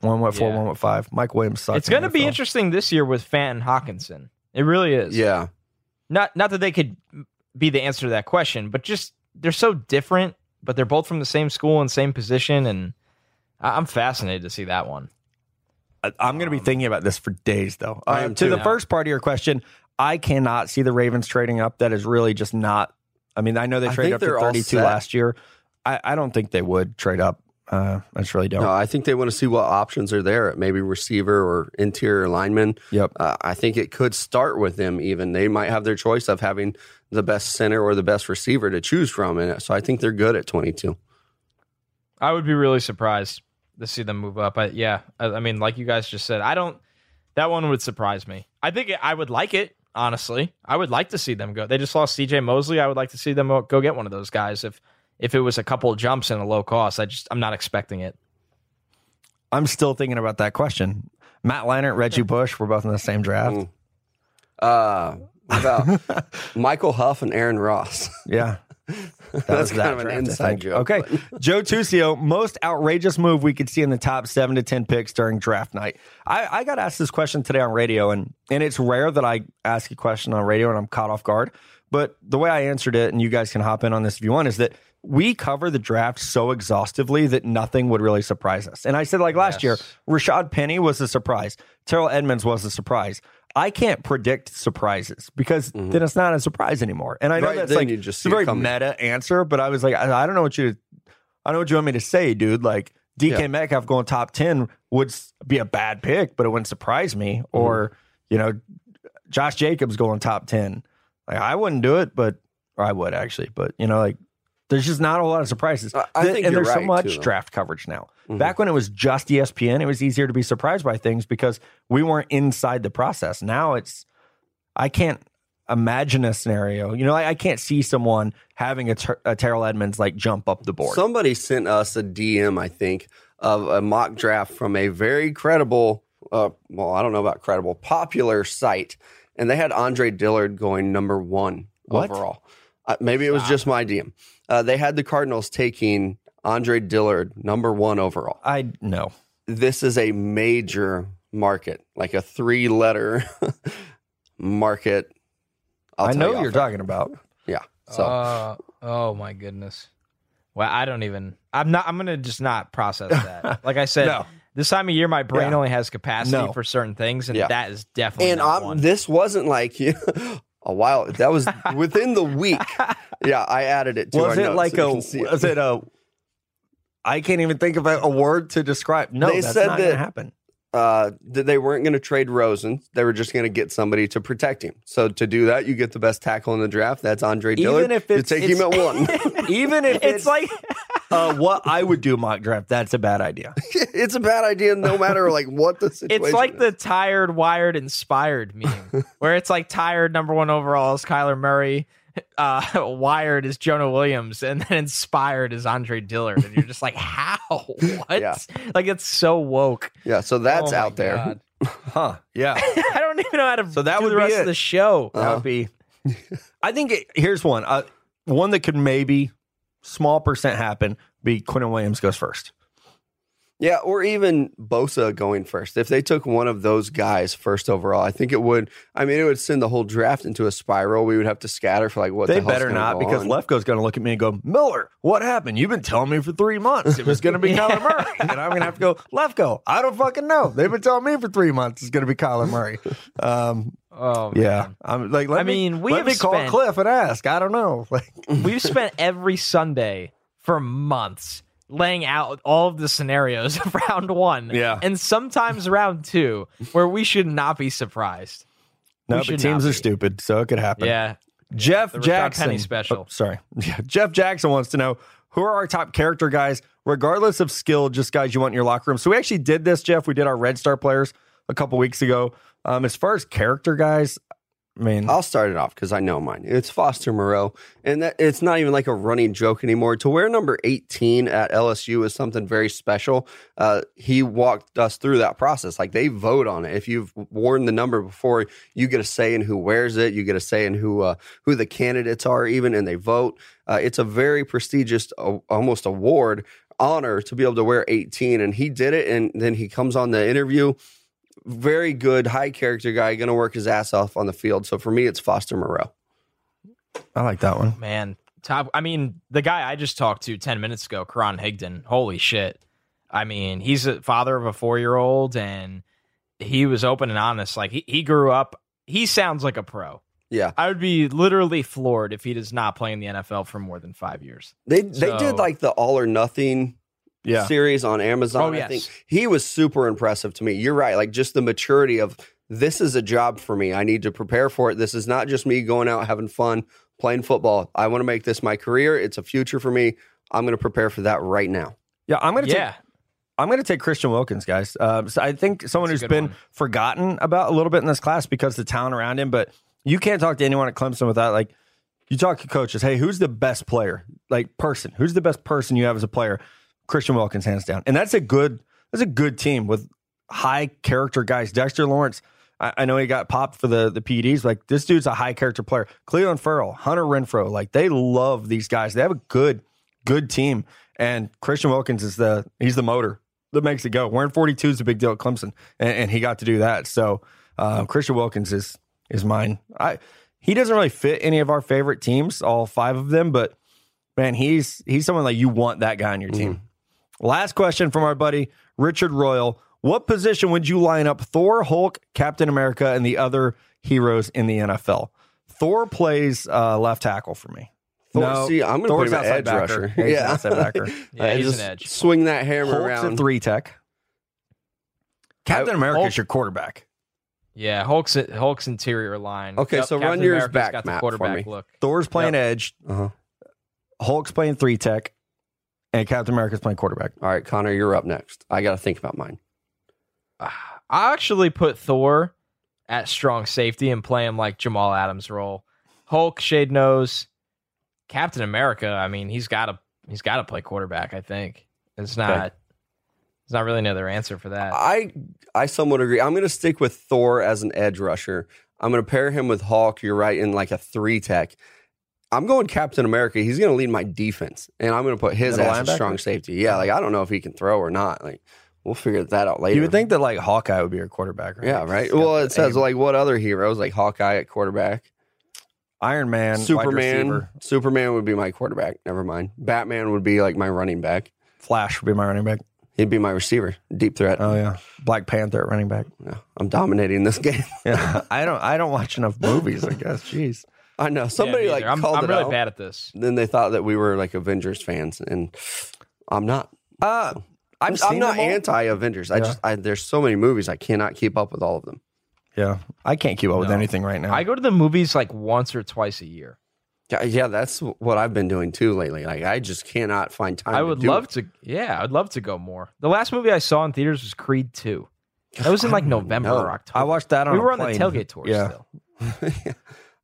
one went four, Yeah. one went five. Mike Williams sucks. it's going to be interesting this year with Fant Hockenson. It really is. Yeah, Not not that they could be the answer to that question, but just they're so different, but they're both from the same school and same position, and I- I'm fascinated to see that one. I'm going to be thinking about this for days, though. Uh, to the first part of your question, I cannot see the Ravens trading up. That is really just not. I mean, I know they I traded up to they're all 32 set. last year. I, I don't think they would trade up. Uh, I just really don't. no, I think they want to see what options are there at maybe receiver or interior lineman. Yep. Uh, I think it could start with them. Even they might have their choice of having the best center or the best receiver to choose from, and so I think they're good at 22. I would be really surprised to see them move up. I, yeah, I, I mean, like you guys just said, I don't. That one would surprise me. I think it, I would like it. Honestly, I would like to see them go. They just lost C.J. Mosley. I would like to see them go get one of those guys. If if it was a couple jumps and a low cost, I just I'm not expecting it. I'm still thinking about that question. Matt Leinart, Reggie Bush, we're both in the same draft. Mm. Uh, about Michael Huff and Aaron Ross? Yeah. That That's that kind of an inside joke. Okay. Joe Tusio, most outrageous move we could see in the top seven to 10 picks during draft night. I, I got asked this question today on radio, and, and it's rare that I ask a question on radio and I'm caught off guard. But the way I answered it, and you guys can hop in on this if you want, is that we cover the draft so exhaustively that nothing would really surprise us. And I said, like last year, Rashaad Penny was a surprise. Terrell Edmunds was a surprise. I can't predict surprises because then it's not a surprise anymore. And I know Right that's like you just a very meta answer, but I was like, I, I don't know what you, I don't know what you want me to say, dude. Like DK Yeah. Metcalf going top ten would be a bad pick, but it wouldn't surprise me. Mm-hmm. Or you know, Josh Jacobs going top ten. Like I wouldn't do it, but or I would actually, but you know, like there's just not a whole lot of surprises. I- I think and there's so much too, draft coverage now. Mhm. Back when it was just ESPN, it was easier to be surprised by things because we weren't inside the process. Now it's I can't imagine a scenario. You know, I, I can't see someone having a, ter- a Terrell Edmunds like jump up the board. Somebody sent us a DM, I think, of a mock draft from a very credible, uh, well, I don't know about credible, popular site, and they had Andre Dillard going number one What? overall. Uh, maybe it was just my DM. Uh, they had the Cardinals taking Andre Dillard number one overall. I know. This is a major market, like a three-letter market. I'll i know you what you're air. talking about. Yeah. So Uh, oh my goodness. Well, I don't even. I'm not. I'm gonna just not process that. Like I said, No. this time of year, my brain Yeah. only has capacity No. for certain things, and Yeah. that is definitely and not I'm, one. this wasn't like a while. That was within the week. Yeah, I added it to Was it notes like so a? can see it. Was it a? I can't even think of a, a word to describe. No, They that's said not going to that- happen. Uh, that they weren't going to trade Rosen. They were just going to get somebody to protect him. So to do that, you get the best tackle in the draft. That's Andre Dillard. Even if it's you take him at one. Even if it's like uh, what I would do mock draft, that's a bad idea. it's a bad idea no matter like what the situation. It's like is. the tired, wired, inspired meme, where it's like tired number one overall is Kyler Murray, uh, wired is Jonah Williams, and then inspired is Andre Dillard, and you're just like, how? What? Yeah. Like it's so woke. yeah. So that's Oh out there. God. Huh. Yeah. I don't even know how to. So that do would the be rest it. of the show. That would be. I think it, here's one. Uh, one that could maybe small percent happen. Be Quinnen Williams goes first. Yeah, or even Bosa going first. If they took one of those guys first overall, I think it would. I mean, it would send the whole draft into a spiral. We would have to scatter for like what they the better not go because on. Lefkoe's going to look at me and go, Miller, what happened? You've been telling me for three months it was going to be Kyler Murray, and I'm going to have to go Lefko. I don't fucking know. They've been telling me for three months it's going to be Kyler Murray. Um, Oh yeah. I'm like, let I me, mean, we let have me call spent- Cliff and ask. I don't know. Like, We've spent every Sunday for months laying out all of the scenarios of round one. Yeah. And sometimes round two, where we should not be surprised. no, We but teams are stupid, so it could happen. Yeah. Jeff Jackson. Penny special. Oh, sorry. Yeah, Jeff Jackson wants to know who are our top character guys, regardless of skill, just guys you want in your locker room. So we actually did this, Jeff. We did our Red Star players a couple weeks ago. Um, as far as character guys, I mean, I'll start it off because I know mine. It's Foster Moreau, and that it's not even like a running joke anymore. To wear number eighteen at LSU is something very special. Uh, he walked us through that process. Like they vote on it. If you've worn the number before, you get a say in who wears it. You get a say in who uh, who the candidates are, even, and they vote. Uh, it's a very prestigious, almost award honor to be able to wear 18 and he did it and then he comes on the interview very good, high character guy, going to work his ass off on the field. So for me, it's Foster Moreau. I like that one. Man, top. I mean, the guy I just talked to 10 minutes ago, Karan Higdon, holy shit. I mean, he's a father of a four year old and he was open and honest. Like, he, he grew up, he sounds like a pro. Yeah, I would be literally floored if he does not play in the NFL for more than five years. they they did like the all or nothing Yeah. series on Amazon. Oh, I think he was super impressive to me. You're right, like just the maturity of this is a job for me. I need to prepare for it. This is not just me going out having fun playing football. I want to make this my career. It's a future for me. I'm going to prepare for that right now. Yeah, I'm gonna take Yeah. I'm going to take Christian Wilkins, guys. Um, so I think someone That's a who's good been one. forgotten about a little bit in this class because the talent around him. But you can't talk to anyone at Clemson without like you talk to coaches. Hey, who's the best player? Like person, who's the best person you have as a player? Christian Wilkins, hands down. And that's a good that's a good team with high character guys. Dexter Lawrence. I, I know he got popped for the the PEDs. Like this dude's a high character player. Clelin Ferrell, Hunter Renfrow. Like they love these guys. They have a good good team. And Christian Wilkins is the he's the motor that makes it go. Wearing 42 is a big deal at Clemson, and, and he got to do that. So uh, Christian Wilkins is is mine. I he doesn't really fit any of our favorite teams, all five of them, but man, he's he's someone like you want that guy on your team. Last question from our buddy Richard Royal. What position would you line up Thor, Hulk, Captain America, and the other heroes in the NFL? Thor plays uh, left tackle for me. Thor- No, see, I'm going to Thor's put him outside edge backer. rusher. He's yeah, outside backer. Yeah, Uh, he's an edge. Swing that hammer Hulk's around. a three tech. Captain America is your quarterback. Yeah, Hulk's Hulk's interior line. Okay, Yep, so run yours America's back, got the Matt, for quarterback me. look. Thor's playing edge. Uh-huh. Hulk's playing three tech, and Captain America's playing quarterback. All right, Connor, you're up next. I got to think about mine. Ah, I actually put Thor at strong safety and play him like Jamal Adams' role. Hulk, shade nose, Captain America. I mean, he's got to he's got to play quarterback. I think it's not. Okay. There's not really another answer for that. I I somewhat agree. I'm going to stick with Thor as an edge rusher. I'm going to pair him with Hawk. You're right in like a three tech. I'm going Captain America. He's going to lead my defense, and I'm going to put his Middle ass as linebacker? strong safety. Yeah, like I don't know if he can throw or not. Like we'll figure that out later. You would think that like Hawkeye would be your quarterback, right? Yeah, right. Well, it says like what other heroes like Hawkeye at quarterback. Iron Man, Superman. Superman would be my quarterback. Never mind. Batman would be like my running back. Flash would be my running back. He'd be my receiver. Deep threat. Oh yeah, Black Panther at running back. Yeah, I'm dominating this game. Yeah, I don't I don't watch enough movies. I guess. Jeez. I know somebody me like either. I'm, called I'm it really out. bad at this. Then they thought that we were like Avengers fans, and I'm not. Uh, I've I'm, I'm not them anti Avengers. I Yeah. just I, there's so many movies I cannot keep up with all of them. Yeah, I can't keep up with anything right now. I go to the movies like once or twice a year. Yeah, yeah, that's what I've been doing too lately. Like I just cannot find time. I to would do love it. to. Yeah, I'd love to go more. The last movie I saw in theaters was Creed Two. That was in like November know. or October. I watched that on we a were on the tailgate tour Yeah. still.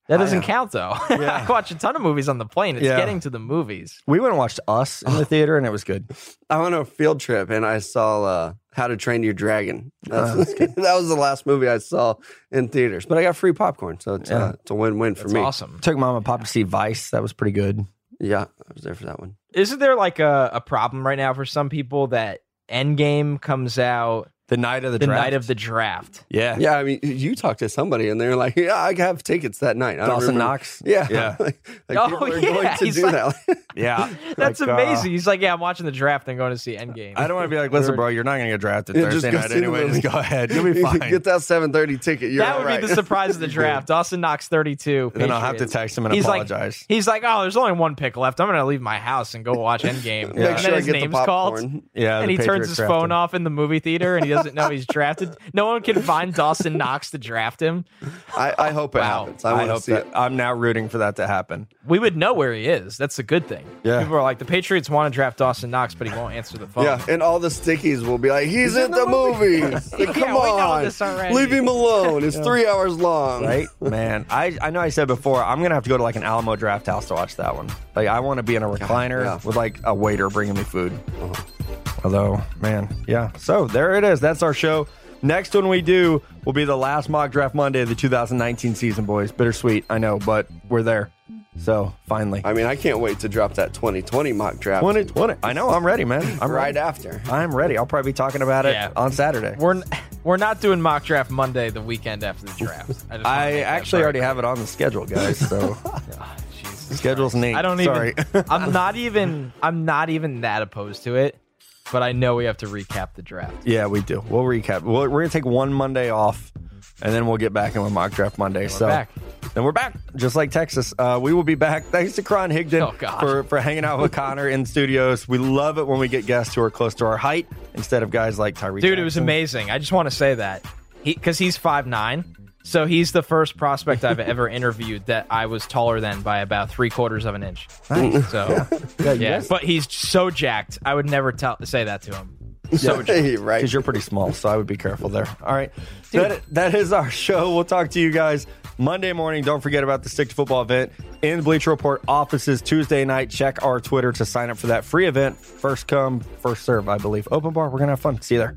That doesn't uh, count though. Yeah. I watch a ton of movies on the plane. It's Yeah. getting to the movies. We went and watched Us in the theater, and it was good. I went on a field trip and I saw uh, How to Train Your Dragon. Oh, That's, that was the last movie I saw in theaters, but I got free popcorn, so it's, Yeah. uh, it's a win-win for That's me. awesome. Took mom and pop to see Vice. That was pretty good. Yeah, I was there for that one. Isn't there like a, a problem right now for some people that Endgame comes out The night of the, the draft. night of the draft? yeah. Yeah, I mean, you talked to somebody and they're like, "Yeah, I have tickets that night." I don't Dawson remember- Knox. Yeah, Yeah. like, like Oh, people are yeah, going to he's do like- that. Yeah. That's Like, uh, amazing. He's like, yeah, I'm watching the draft and going to see Endgame. I don't want to be like, listen, bro, you're not going to get drafted Yeah, Thursday night see anyway. Just go ahead. You'll be fine. Get that seven thirty ticket. You're that would all right. be the surprise of the draft. Dawson Knox 32. then I'll have to text him and He's like- apologize. He's like, oh, there's only one pick left. I'm going to leave my house and go watch Endgame. Make And sure then his name's called. yeah. and he turns his phone off in the movie theater and he doesn't know he's drafted. No one can find Dawson Knox to draft him. I, I hope it Wow. happens. I I, want to hope see that. it. I'm now rooting for that to happen. We would know where he is. That's a good thing. Yeah. People are like, the Patriots want to draft Dawson Knox, but he won't answer the phone. Yeah, and all the stickies will be like, "He's, in, the, movies. Like, Yeah, Come we know on, this already. leave him alone. It's three hours long." Right? Man, I, I know I said before, I'm going to have to go to like an Alamo Drafthouse to watch that one. Like, I want to be in a recliner yeah. with like a waiter bringing me food. Uh-huh. Although, man, yeah. So there it is. That's our show. Next one we do will be the last mock draft Monday of the 2019 season, boys. Bittersweet, I know, but we're there. So finally, I mean, I can't wait to drop that 2020 mock draft 2020. I know, I'm ready, man. I'm right ready. after. I'm ready. I'll probably be talking about it Yeah. on Saturday. We're, n- we're not doing mock draft Monday, the weekend after the draft. I, just I actually already have it on the schedule, guys. So Jesus schedule's neat. I don't Sorry. even. I'm not even. I'm not even that opposed to it. But I know we have to recap the draft. Yeah, we do. We'll recap. We'll, we're gonna take one Monday off, and then we'll get back in with mock draft Monday. so back. then we're back, just like Texas. Uh, we will be back. Thanks to Karan Higdon Oh, for for hanging out with Connor in studios. We love it when we get guests who are close to our height instead of guys like Tyree. Dude, it was amazing. I just want to say that he because he's five nine, so he's the first prospect I've ever interviewed that I was taller than by about three quarters of an inch. So Yeah, yeah, but he's so jacked. I would never tell say that to him. So jacked. Right. because you're pretty small, so I would be careful there. All right, that, that is our show. We'll talk to you guys Monday morning. Don't forget about the Stick to Football event in Bleacher Report offices Tuesday night. Check our Twitter to sign up for that free event. First come, first serve, I believe. Open bar. We're gonna have fun. See you there.